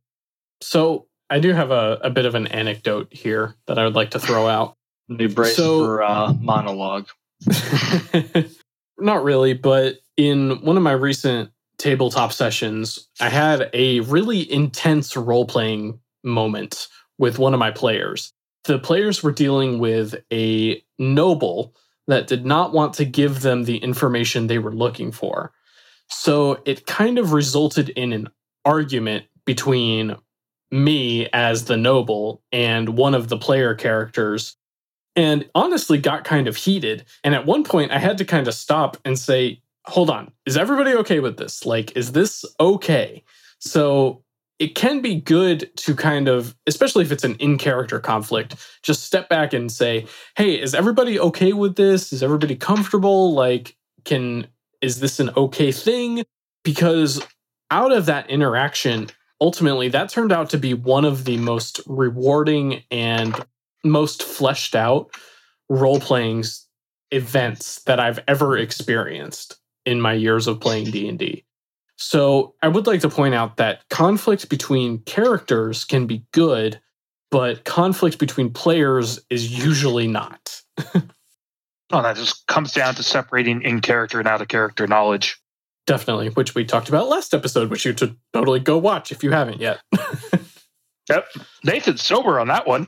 so I do have a, a bit of an anecdote here that I would like to throw out. New brace so, for uh, monologue. Not really, but in one of my recent tabletop sessions, I had a really intense role playing moment with one of my players. The players were dealing with a noble that did not want to give them the information they were looking for. So it kind of resulted in an argument between me as the noble and one of the player characters and honestly got kind of heated. And at one point, I had to kind of stop and say, hold on, is everybody okay with this? Like, is this okay? So it can be good to kind of, especially if it's an in character conflict, just step back and say, hey, is everybody okay with this? Is everybody comfortable? Like, can, is this an okay thing? Because out of that interaction, ultimately, that turned out to be one of the most rewarding and most fleshed out role playing events that I've ever experienced in my years of playing D&D. So I would like to point out that conflict between characters can be good, but conflict between players is usually not. Oh, that just comes down to separating in character and out of character knowledge. Definitely, which we talked about last episode, which you should totally go watch if you haven't yet. Yep. Nathan's sober on that one.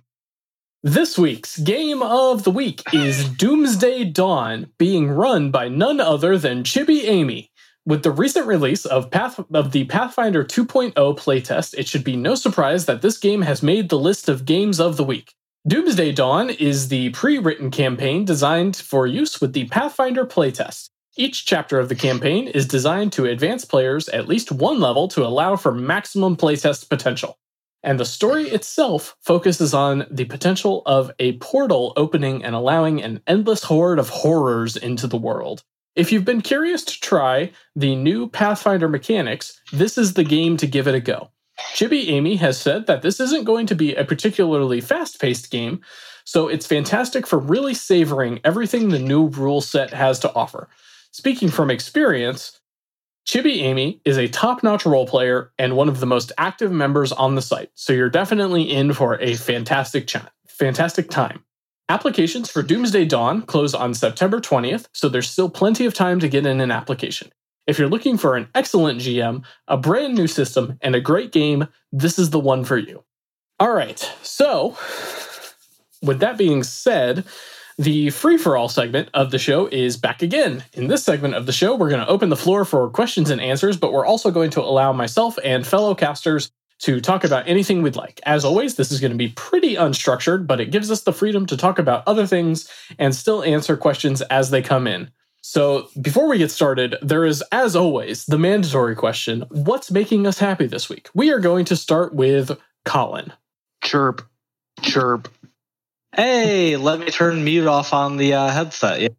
This week's game of the week is Doomsday Dawn, being run by none other than Chibi Amy. With the recent release of Path of the Pathfinder 2.0 playtest, it should be no surprise that this game has made the list of games of the week. Doomsday Dawn is the pre-written campaign designed for use with the Pathfinder playtest. Each chapter of the campaign is designed to advance players at least one level to allow for maximum playtest potential. And the story itself focuses on the potential of a portal opening and allowing an endless horde of horrors into the world. If you've been curious to try the new Pathfinder mechanics, this is the game to give it a go. Chibi Amy has said that this isn't going to be a particularly fast paced game, so it's fantastic for really savoring everything the new rule set has to offer. Speaking from experience, Chibi Amy is a top notch role player and one of the most active members on the site, so you're definitely in for a fantastic, ch- fantastic time. Applications for Doomsday Dawn close on September 20th, so there's still plenty of time to get in an application. If you're looking for an excellent GM, a brand new system, and a great game, this is the one for you. All right, so with that being said, the free for all segment of the show is back again. In this segment of the show, we're going to open the floor for questions and answers, but we're also going to allow myself and fellow casters to talk about anything we'd like. As always, this is going to be pretty unstructured, but it gives us the freedom to talk about other things and still answer questions as they come in. So, before we get started, there is, as always, the mandatory question What's making us happy this week? We are going to start with Colin. Chirp. Chirp. Hey, let me turn mute off on the uh, headset.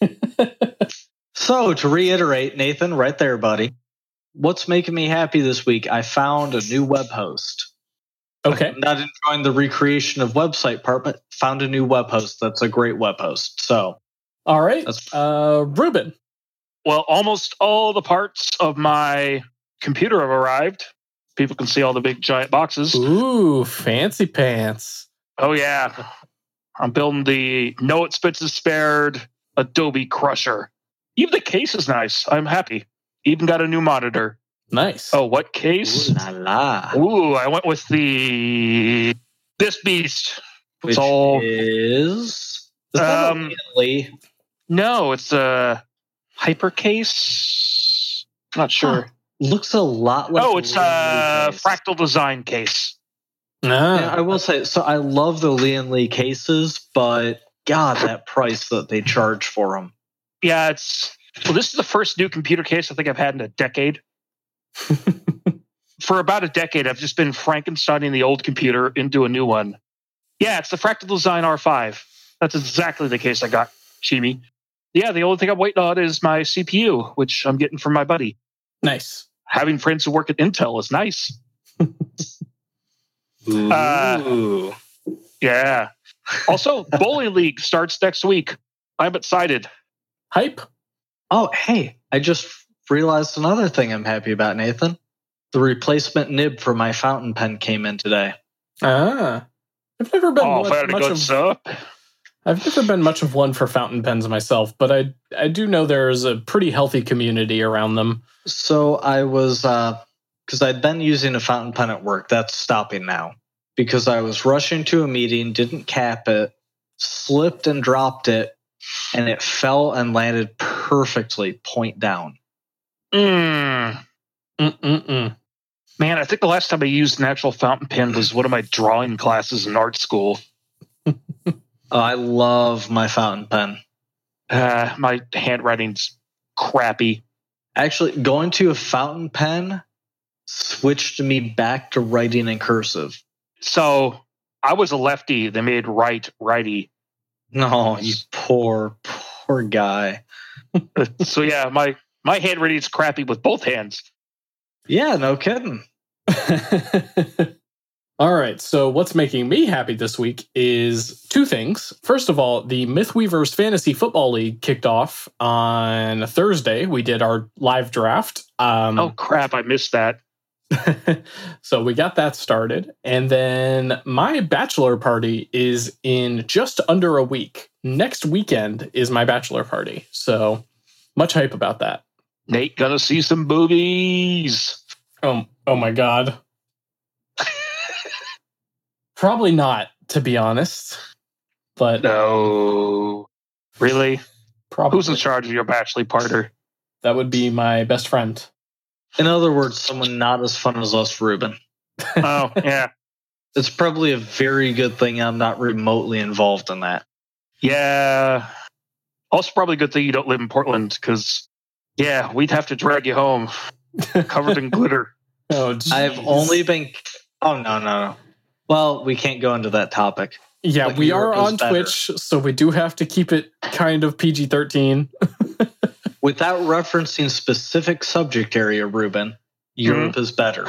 Yeah. so, to reiterate, Nathan, right there, buddy. What's making me happy this week? I found a new web host. Okay. I'm not enjoying the recreation of website part, but found a new web host that's a great web host. So, All right. That's- Uh, Ruben. Well, almost all the parts of my computer have arrived. People can see all the big giant boxes. Ooh, fancy pants. Oh, yeah. I'm building the No It Spits is Spared Adobe Crusher. Even the case is nice. I'm happy. Even got a new monitor. Nice. Oh, what case? ooh la la. Ooh, I went with the this beast. Which It's all is. is Um, Lee? No, it's a hypercase. Not sure. Huh. Looks a lot like. oh, it's Lian a Lee fractal design case. Ah. Yeah, I will say so. I love the Lian Li cases, but God, that price that they charge for them. Yeah, it's well. This is the first new computer case I think I've had in a decade. For about a decade, I've just been Frankensteining the old computer into a new one. Yeah, it's the Fractal Design R5. That's exactly the case I got, Chimi. Yeah, the only thing I'm waiting on is my CPU, which I'm getting from my buddy. nice. Having friends who work at Intel is nice. Ooh. Uh, Yeah. Also, Bowling League starts next week. I'm excited. Hype. oh, hey! I just realized another thing I'm happy about, Nathan. The replacement nib for my fountain pen came in today. Ah. I've never been Oh, much, much good, of, sir. I've never been much of one for fountain pens myself, but I I do know there's a pretty healthy community around them. So I was because I'd been using a fountain pen at work. That's stopping now because I was rushing to a meeting, didn't cap it, slipped and dropped it, and it fell and landed perfectly point down. Mm. Mm-mm-mm. Man, I think the last time I used an actual fountain pen was one of my drawing classes in art school. Oh, I love my fountain pen. Uh, my handwriting's crappy. Actually, going to a fountain pen switched me back to writing in cursive. So I was a lefty. They made right righty. No, you poor, poor guy. so yeah, my my handwriting's crappy with both hands. Yeah, no kidding. All right. So, what's making me happy this week is two things. First of all, the Mythweavers Fantasy Football League kicked off on Thursday. We did our live draft. Um, oh crap! I missed that. so we got that started. And then my bachelor party is in just under a week. Next weekend is my bachelor party. So much hype about that. Nate gonna see some boobies. Oh, oh my god. Probably not, to be honest. But no, really. Probably. Who's in charge of your bachelor party? That would be my best friend. In other words, someone not as fun as us, Ruben. oh yeah, it's probably a very good thing I'm not remotely involved in that. Yeah. Also, probably a good thing you don't live in Portland because, yeah, we'd have to drag you home covered in glitter. Oh, geez. I've only been. Oh no, no, no. Well, we can't go into that topic. Yeah, like we are on better. Twitch, so we do have to keep it kind of PG 13. Without referencing specific subject area, Ruben, Europe mm. is better.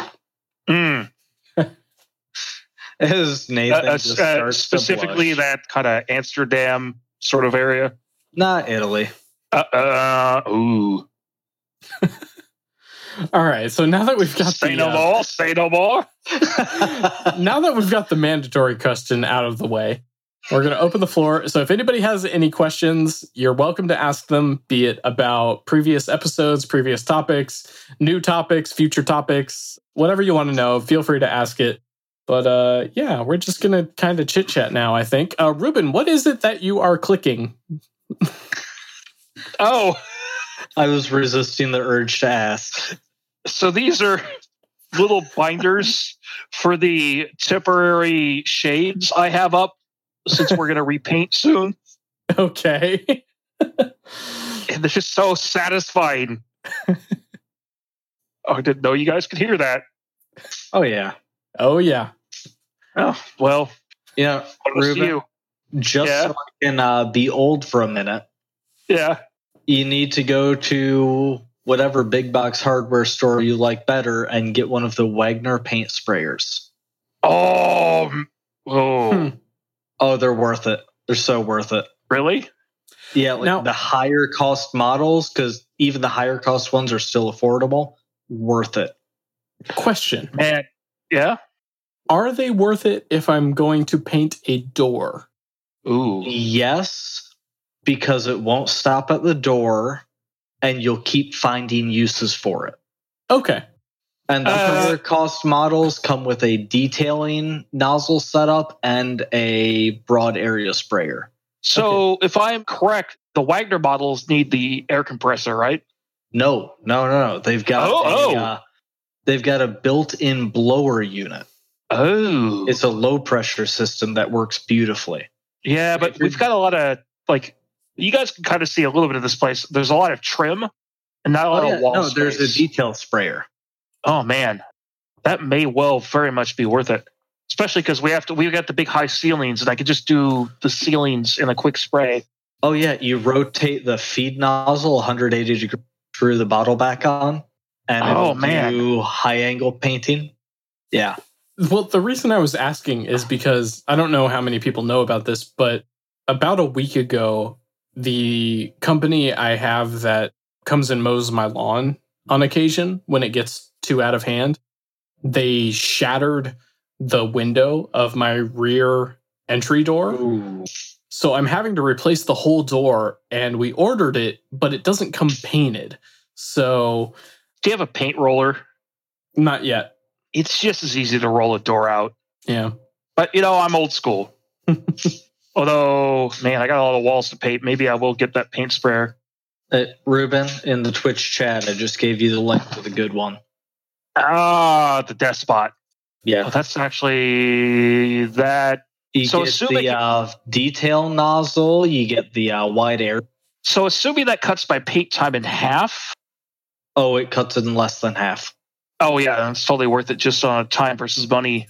Mm. As Nathan uh, uh, specifically that kind of Amsterdam sort of area. Not Italy. Uh, uh ooh. All right. So now that we've got say the, no uh, more, say no more. now that we've got the mandatory question out of the way, we're going to open the floor. So if anybody has any questions, you're welcome to ask them, be it about previous episodes, previous topics, new topics, future topics, whatever you want to know. Feel free to ask it. But uh, yeah, we're just going to kind of chit chat now, I think. Uh, Ruben, what is it that you are clicking? oh, I was resisting the urge to ask. So these are little binders for the temporary shades I have up since we're going to repaint soon. Okay. and they're just so satisfying. oh, I didn't know you guys could hear that. Oh, yeah. Oh, yeah. Oh, well. Yeah. Ruben, you. just yeah. so I can uh, be old for a minute. Yeah. You need to go to whatever big box hardware store you like better and get one of the Wagner paint sprayers. Oh, oh, hmm. oh, they're worth it. They're so worth it. Really? Yeah, like now, the higher cost models, because even the higher cost ones are still affordable. Worth it. Question. And yeah, are they worth it if I'm going to paint a door? Ooh. Yes, because it won't stop at the door and you'll keep finding uses for it. Okay. And the uh, higher cost models come with a detailing nozzle setup and a broad area sprayer. So, okay. if I'm correct, the Wagner models need the air compressor, right? No, no, no, no. They've got oh, a, oh. Uh, they've got a built-in blower unit. Oh, it's a low pressure system that works beautifully. Yeah, but we've got a lot of like you guys can kind of see a little bit of this place. There's a lot of trim and not a lot oh, yeah. of wall. No, space. there's a detail sprayer. Oh man, that may well very much be worth it. Especially because we have to, we've got the big high ceilings, and I could just do the ceilings in a quick spray. Oh yeah, you rotate the feed nozzle 180 degrees through the bottle back on, and oh man, do high angle painting. Yeah. Well, the reason I was asking is because I don't know how many people know about this, but about a week ago, the company I have that comes and mows my lawn on occasion when it gets too out of hand, they shattered the window of my rear entry door. Ooh. So I'm having to replace the whole door and we ordered it, but it doesn't come painted. So do you have a paint roller? Not yet. It's just as easy to roll a door out. Yeah. But you know, I'm old school. Although, man, I got a lot of walls to paint. Maybe I will get that paint sprayer. Uh, Ruben, in the Twitch chat, I just gave you the link to the good one. Ah, the despot. Yeah, oh, that's actually that. You so assuming the uh, detail nozzle, you get the uh, wide air. So assuming that cuts my paint time in half. Oh, it cuts it in less than half. Oh yeah, it's totally worth it just on time versus money.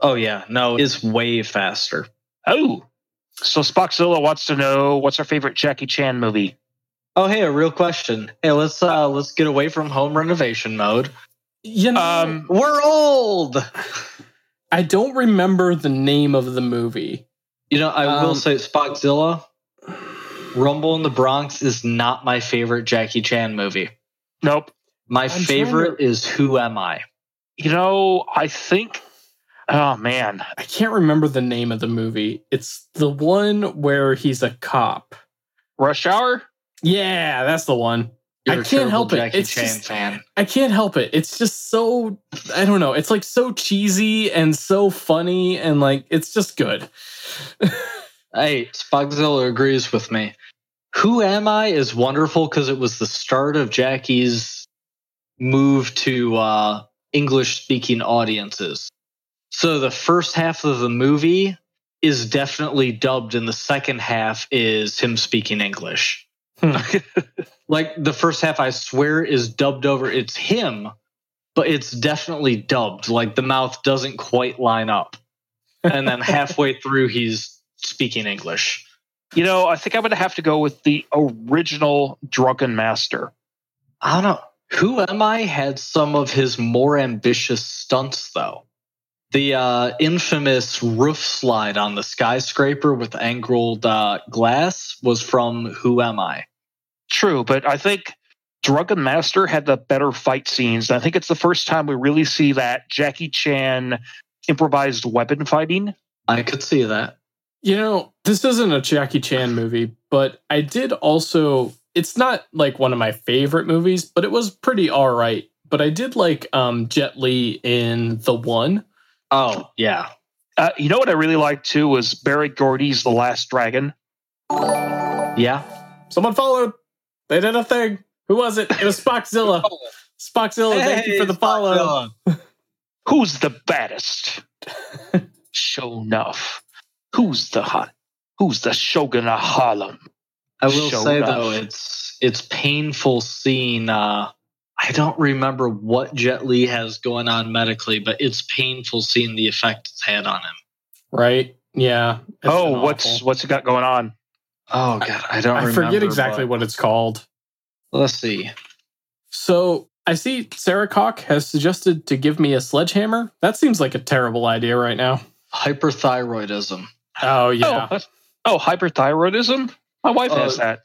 Oh yeah, no, it's way faster. Oh, so Spockzilla wants to know what's our favorite Jackie Chan movie. Oh, hey, a real question. Hey, let's uh let's get away from home renovation mode. You know, um, we're old. I don't remember the name of the movie. You know, I will Um, say Spockzilla, Rumble in the Bronx is not my favorite Jackie Chan movie. Nope. My trying favorite is Who Am I? You know, I think. Oh man, I can't remember the name of the movie. It's the one where he's a cop. Rush Hour. Yeah, that's the one. I You're a can't terrible help it. It's Chan just- fan. I can't help it. It's just so I don't know. It's like so cheesy and so funny and like it's just good. Hey, Spockzilla agrees with me. Who Am I is wonderful because it was the start of Jackie's move to uh, English speaking audiences. So the first half of the movie is definitely dubbed, and the second half is him speaking English. Hmm. like the first half, I swear, is dubbed over. It's him, but it's definitely dubbed. Like the mouth doesn't quite line up. And then halfway through, he's speaking English. You know, I think I'm going to have to go with the original Drunken Master. I don't know. Who Am I had some of his more ambitious stunts, though. The uh, infamous roof slide on the skyscraper with angled uh, glass was from Who Am I? True, but I think Drunken Master had the better fight scenes. I think it's the first time we really see that Jackie Chan improvised weapon fighting. I could see that. You know, this isn't a Jackie Chan movie, but I did also it's not like one of my favorite movies, but it was pretty all right. But I did like um Jet Li in The One. Oh, yeah. Uh, you know what I really liked too was Berry Gordy's The Last Dragon. Yeah. Someone followed. They did a thing. Who was it? It was Spockzilla. Spockzilla, thank you for the follow. Who's the baddest? Sho'nuff. Who's the hot? Who's the Shogun of Harlem? I will Show say enough. though, it's it's painful seeing. Uh, I don't remember what Jet Li has going on medically, but it's painful seeing the effect it's had on him. Right? Yeah. Oh, what's awful. what's it got going on? Oh God, I don't. I remember, forget exactly but- what it's called. Let's see. So I see Sarek has suggested to give me a sledgehammer. That seems like a terrible idea right now. Hyperthyroidism, Oh yeah. Oh, oh, hyperthyroidism. My wife has Oh. that.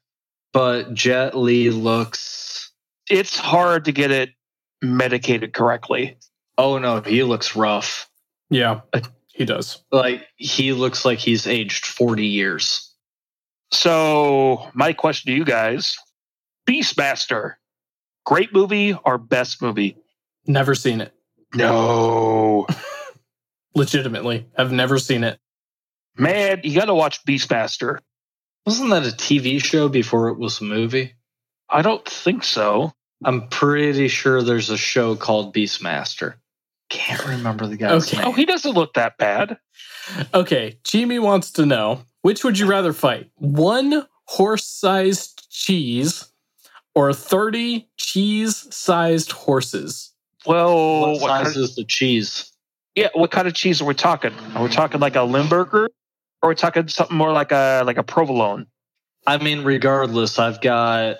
but Jet Li looks. It's hard to get it medicated correctly. Oh no, he looks rough. Yeah. Uh, he does. Like he looks like he's aged forty years. So, my question to you guys: Beastmaster, great movie or best movie? Never seen it. No, Legitimately. I've never seen it. man, you got to watch Beastmaster. Wasn't that a TV show before it was a movie? I don't think so. I'm pretty sure there's a show called Beastmaster. Can't remember the guy's Okay. name. Oh, he doesn't look that bad. Okay. Jimmy wants to know which would you rather fight? One horse sized cheese or 30 cheese sized horses? Well, what what kind size of, is the cheese? yeah, what kind of cheese are we talking? Are we talking like a Limburger, or are we talking something more like a like a provolone? I mean, regardless, I've got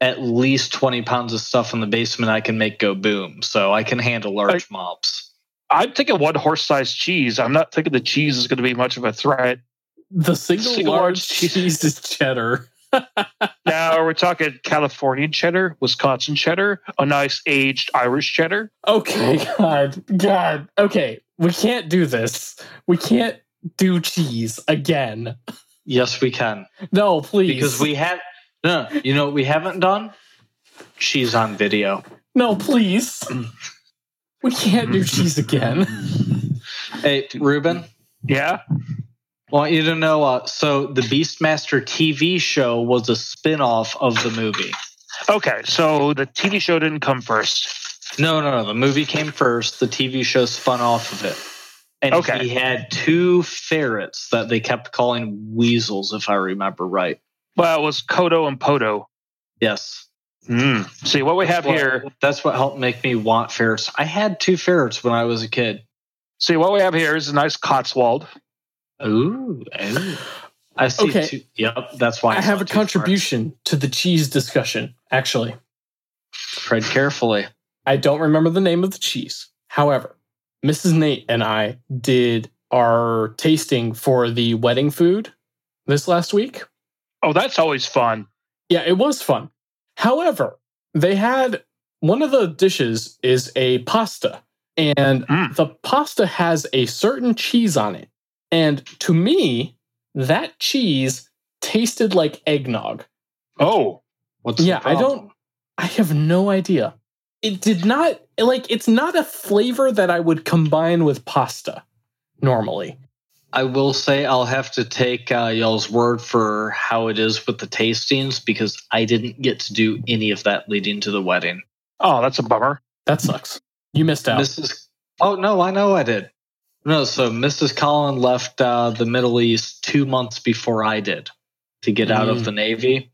at least 20 pounds of stuff in the basement I can make go boom, so I can handle large mobs. I'm thinking one horse-sized cheese. I'm not thinking the cheese is going to be much of a threat. The single, Single large large cheese. cheese is cheddar. Now we're talking Californian cheddar, Wisconsin cheddar, a nice aged Irish cheddar. Okay, God, God. Okay, we can't do this. We can't do cheese again. Yes, we can. No, please. Because we have no, you know what we haven't done? Cheese on video. No, please. we can't do cheese again. Hey, Ruben, Yeah. want you to know uh, so the Beastmaster TV show was a spin-off of the movie. Okay, so the TV show didn't come first. No, no, no. The movie came first. The TV show spun off of it. And Okay. he had two ferrets that they kept calling weasels, if I remember right. Well, it was Kodo and Podo. Yes. Mm. See what we have Well, here. That's what helped make me want ferrets. I had two ferrets when I was a kid. See what we have here is a nice Cotswold. Ooh. ooh. I see Okay. two. Yep. That's why I have a two contribution to the cheese discussion, actually. ferrets. Tread carefully. I don't remember the name of the cheese. However, Mrs. Nate and I did our tasting for the wedding food this last week. Oh, that's always fun. Yeah, it was fun. However, they had one of the dishes is a pasta, and Mm. the pasta has a certain cheese on it. And to me, that cheese tasted like eggnog. Oh, What's Yeah, I don't- I have no idea. It did not like it's not a flavor that I would combine with pasta normally. I will say I'll have to take uh, y'all's word for how it is with the tastings because I didn't get to do any of that leading to the wedding. oh, that's a bummer. That sucks. You missed out. Mrs. Oh no, I know I did. No, so Mrs. Colin left uh, the Middle East two months before I did to get out Mm. of the Navy.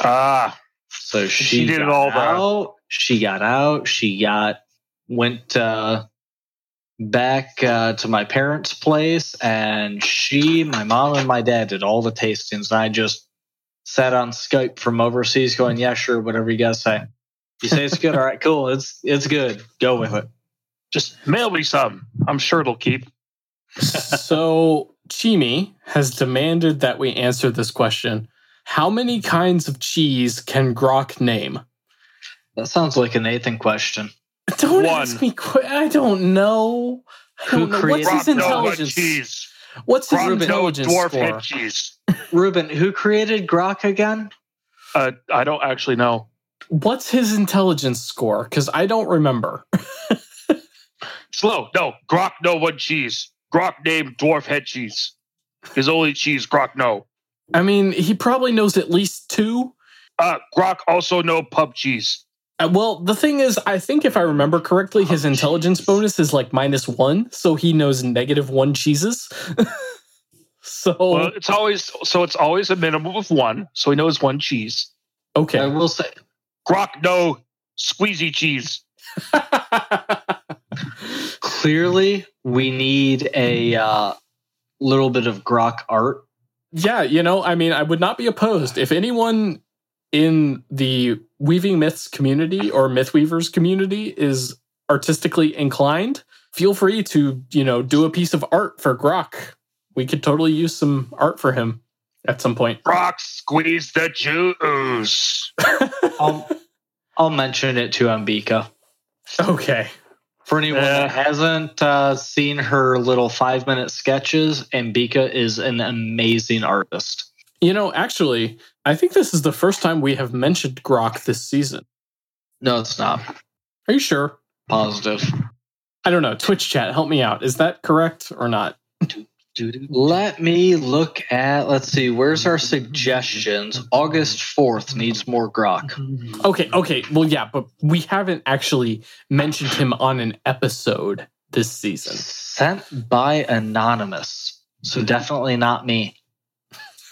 Ah, So she, She did it got all the- out. She got out. She got went uh, back uh, to my parents' place, and she, my mom, and my dad did all the tastings. And I just sat on Skype from overseas, going, "Yeah, sure, whatever you guys say." You say it's good, all right, cool. It's it's good. Go with it. just mail me some. I'm sure it'll keep. so Chimi has demanded that we answer this question. How many kinds of cheese can Grok name? That sounds like a Nathan question. Don't One. ask me. Qu- I don't know. I Who don't know. What's created- his no intelligence? cheese. What's his Grok no intelligence dwarf score? head cheese. Ruben, who created Grok again? Uh, I don't actually know. What's his intelligence score? Because I don't remember. Slow. No, Grok no one cheese. Grok named dwarf head cheese. His only cheese, Grok no. I mean, he probably knows at least two. Uh, Grok also no pub cheese. Uh, well, the thing is, I think if I remember correctly, his Oh, intelligence jeez. bonus is like minus one, so he knows negative one cheeses. so Well, it's always so it's always a minimum of one. So he knows one cheese. okay. I will say, Grok no squeezy cheese. clearly, we need a uh, little bit of Grok art. yeah, you know, I mean, I would not be opposed if anyone in the Weaving Myths community or Mythweavers community is artistically inclined. Feel free to, you know, do a piece of art for Grok. We could totally use some art for him at some point. Grok squeeze the juice. I'll, I'll mention it to Ambika. Okay. For anyone Yeah. that hasn't uh, seen her little five minute sketches, Ambika is an amazing artist. You know, actually, I think this is the first time we have mentioned Grok this season. No, it's not Are you sure? positive. I don't know. Twitch chat, help me out. Is that correct or not? Let me look at, let's see, where's our suggestions? August 4th needs more Grok. Okay, okay. Well, yeah, but we haven't actually mentioned him on an episode this season. Sent by Anonymous. So definitely not me.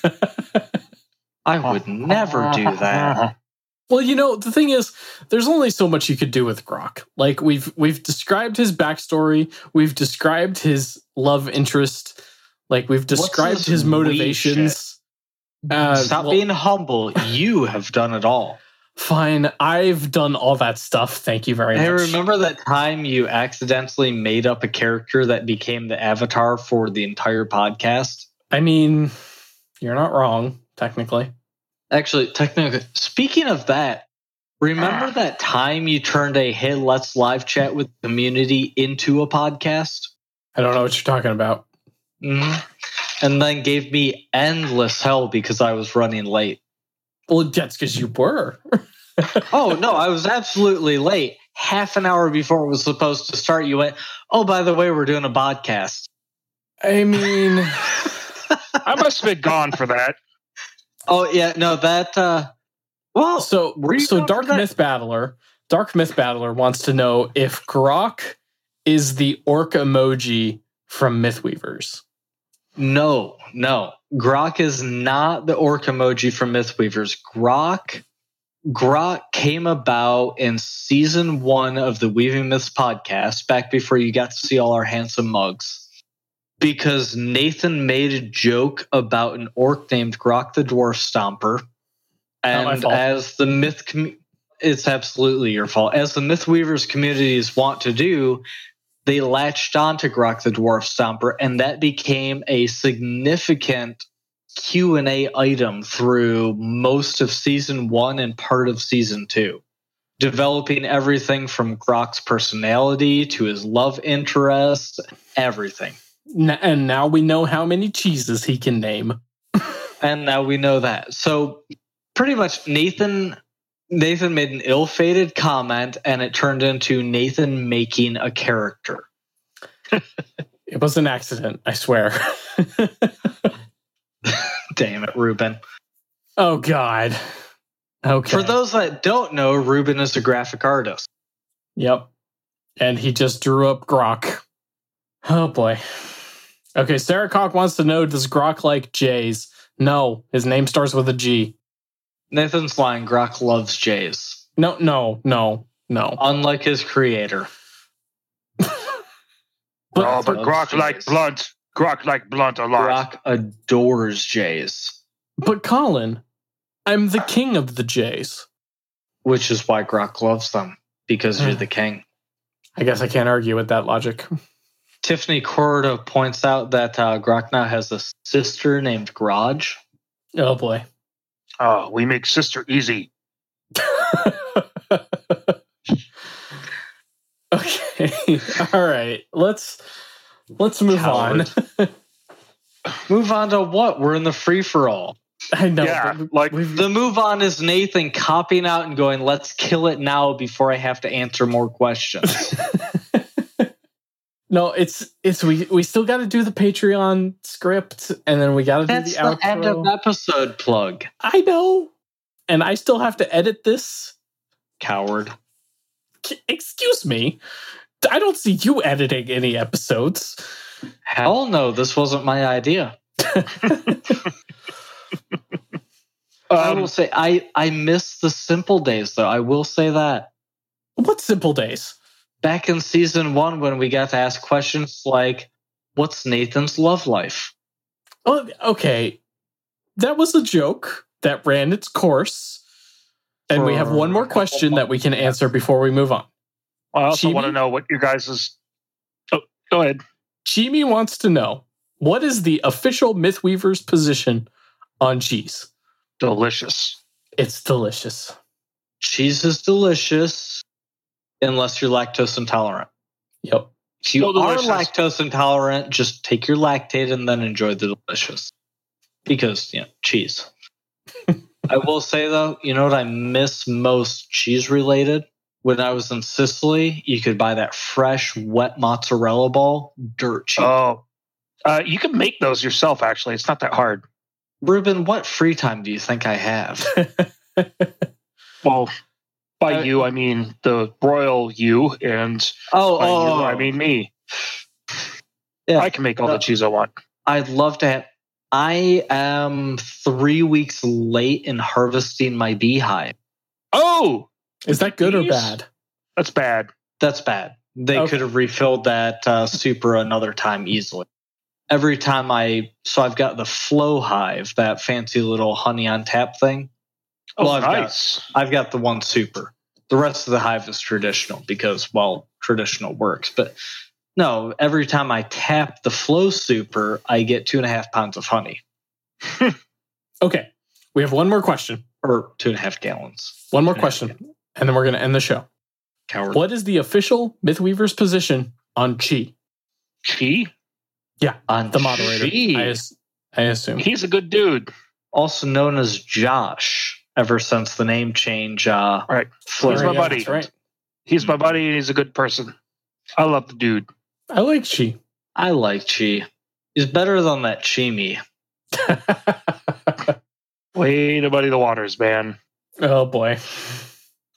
I would never do that. Well, you know, the thing is, there's only so much you could do with Grok. Like we've we've described his backstory, we've described his love interest, like we've described his motivations. Uh, Stop well, being humble. You have done it all. fine. I've done all that stuff. Thank you very Hey, much. remember that time you accidentally made up a character that became the avatar for the entire podcast? I mean, you're not wrong, technically. Actually, technically, speaking of that, remember that time you turned a Hey, let's live chat with community into a podcast? I don't know what you're talking about. hmm And then gave me endless hell because I was running late. Well, that's because you were. Oh, no, I was absolutely late. Half an hour before it was supposed to start, you went, Oh, by the way, we're doing a podcast. I mean, I must have been gone for that. Oh, yeah, no, that, uh, well, so were you so Dark? Myth Battler, Dark Myth Battler wants to know if Grok is the orc emoji from Mythweavers. No, no. Grok is not the orc emoji from Mythweavers. Grok Grok came about in season one of the Weaving Myths podcast, back before you got to see all our handsome mugs. Because Nathan made a joke about an orc named Grok the Dwarf Stomper. And as the myth com- it's absolutely your fault. As the Mythweavers communities want to do, they latched onto Grok the Dwarf Stomper, and that became a significant Q and A item through most of season one and part of season two, developing everything from Grok's personality to his love interest, everything. N- and now we know how many cheeses he can name. and now we know that. So pretty much Nathan Nathan made an ill-fated comment and it turned into Nathan making a character. it was an accident, I swear. Damn it, Ruben. Oh god. Okay. For those that don't know, Ruben is a graphic artist. Yep. And he just drew up Grok. Oh boy. Okay, Sarah Cock wants to know does Grok like Jays? No, his name starts with a G. Nathan's lying. Grok loves Jays. No, no, no, no. Unlike his creator. but, oh, but Grok Jays. like blunt. Grok like blunt a lot. Grok adores Jays. But Colin, I'm the king of the Jays. Which is why Grok loves them, because you're hmm. the king. I guess I can't argue with that logic. Tiffany Corda points out that uh, Grok now has a sister named Grudge. Oh boy. Oh, we make sister easy. okay. All right. Let's let's move Coward. on. move on to what? We're in the free for all. I know. Yeah, like the move on is Nathan copying out and going, "Let's kill it now before I have to answer more questions." No, it's it's we we still got to do the Patreon script, and then we got to do the, the outro. end of episode plug. I know, and I still have to edit this. Coward. Excuse me. I don't see you editing any episodes. Hell no, this wasn't my idea. I will um, say I I miss the simple days though. I will say that. What simple days? Back in season one, when we got to ask questions like, "What's Nathan's love life?" Oh, okay, that was a joke that ran its course, and For we have one more question that we can answer before we move on. I also Chimi? want to know what your guys is. Oh, go ahead. Chimi wants to know what is the official Mythweaver's position on cheese? Delicious. It's delicious. Cheese is delicious unless you're lactose intolerant. Yep. If you so are lactose intolerant, just take your Lactaid and then enjoy the delicious. Because, you know, cheese. I will say though, you know what I miss most cheese related? When I was in Sicily, you could buy that fresh, wet mozzarella ball, dirt cheap. Oh, uh, you can make those yourself. Actually, it's not that hard. Ruben, what free time do you think I have? well, by uh, you, I mean the royal you, and oh, by oh, you, I mean me. Yeah, I can make all uh, the cheese I want. I'd love to. Have, I am three weeks late in harvesting my beehive. Oh, is that good bees? or bad? That's bad. That's bad. They okay. could have refilled that uh, super another time easily every time I so I've got the flow hive, that fancy little honey on tap thing. Oh, well, I've nice. Got, I've got the one super. The rest of the hive is traditional because well, traditional works. But no, every time I tap the flow super, I get two and a half pounds of honey. okay. We have one more question. Or two and a half gallons. One more question. And then we're gonna end the show. Coward. What is the official Mythweaver's position on Chi? Chi? Yeah, on the moderator. I, I assume he's a good dude. Also known as Josh, ever since the name change. Uh, right, he's my buddy. right. He's my buddy. And he's a good person. I love the dude. I like Chi. I like Chi. He's better than that Chimi. Way to muddy the waters, man. Oh boy.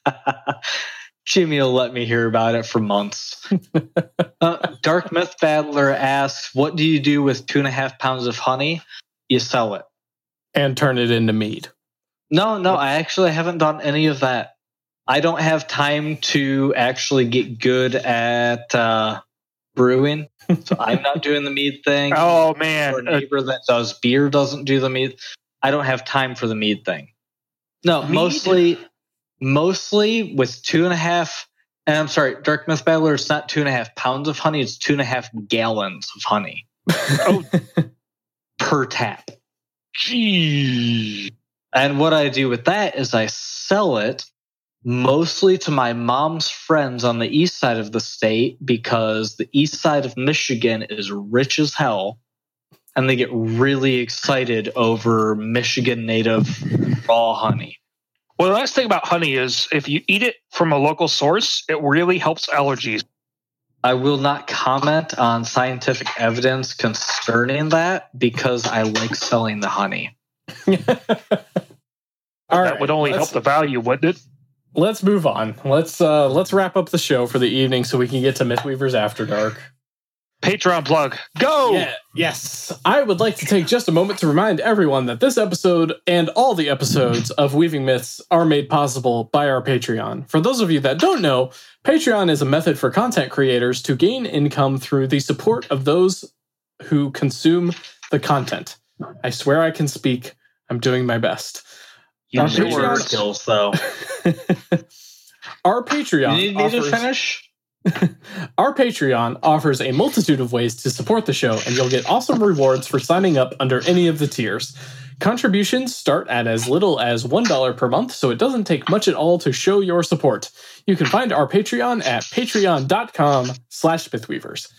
Chimi will let me hear about it for months. uh, Dark Myth Battler asks, "What do you do with two and a half pounds of honey? You sell it and turn it into mead." No, no, I actually haven't done any of that. I don't have time to actually get good at uh, brewing, so I'm not doing the mead thing. Oh man, our neighbor that does beer doesn't do the mead. I don't have time for the mead thing. No, mead? mostly mostly with two and a half And I'm sorry, Dark Myth Battler, it's not two and a half pounds of honey, it's two and a half gallons of honey Oh, per tap. gee. And what I do with that is I sell it mostly to my mom's friends on the east side of the state because the east side of Michigan is rich as hell. And they get really excited over Michigan native raw honey. Well, the nice thing about honey is if you eat it from a local source, it really helps allergies. I will not comment on scientific evidence concerning that because I like selling the honey. All that right, would only help the value, wouldn't it? Let's move on. Let's uh let's wrap up the show for the evening so we can get to Mythweavers After Dark. Patreon plug. Go! Yeah, yes. I would like to take just a moment to remind everyone that this episode and all the episodes of Weaving Myths are made possible by our Patreon. For those of you that don't know, Patreon is a method for content creators to gain income through the support of those who consume the content. I swear I can speak. I'm doing my best. You Our say Patreon- words. skills, though. our Patreon You need me to offers- finish? Our Patreon offers a multitude of ways to support the show, and you'll get awesome rewards for signing up under any of the tiers. Contributions start at as little as $1 per month, so it doesn't take much at all to show your support. You can find our Patreon at patreon.com slash mythweavers.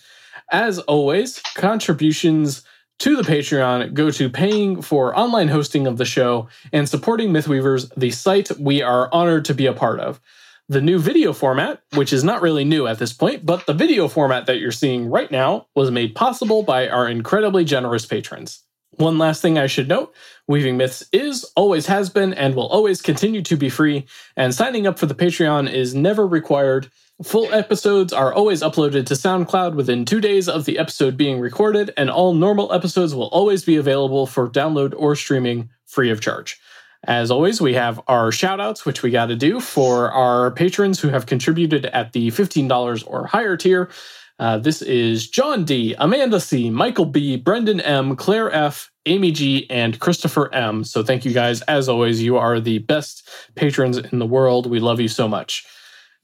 As always, contributions to the Patreon go to paying for online hosting of the show and supporting Mythweavers, the site we are honored to be a part of the new video format, which is not really new at this point, but the video format that you're seeing right now was made possible by our incredibly generous patrons. One last thing I should note Weaving Myths is, always has been, and will always continue to be free, and signing up for the Patreon is never required. Full episodes are always uploaded to SoundCloud within two days of the episode being recorded, and all normal episodes will always be available for download or streaming free of charge. As always, we have our shout outs, which we got to do for our patrons who have contributed at the $15 or higher tier. Uh, this is John D., Amanda C., Michael B., Brendan M., Claire F., Amy G., and Christopher M. So thank you guys. As always, you are the best patrons in the world. We love you so much.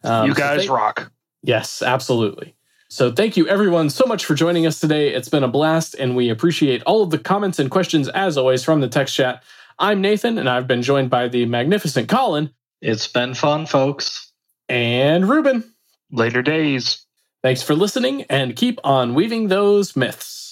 Um, you so guys thank- rock. Yes, absolutely. So thank you everyone so much for joining us today. It's been a blast, and we appreciate all of the comments and questions as always from the text chat. I'm Nathan, and I've been joined by the magnificent Colin It's been fun, folks. and Ruben. Later days. Thanks for listening, and keep on weaving those myths.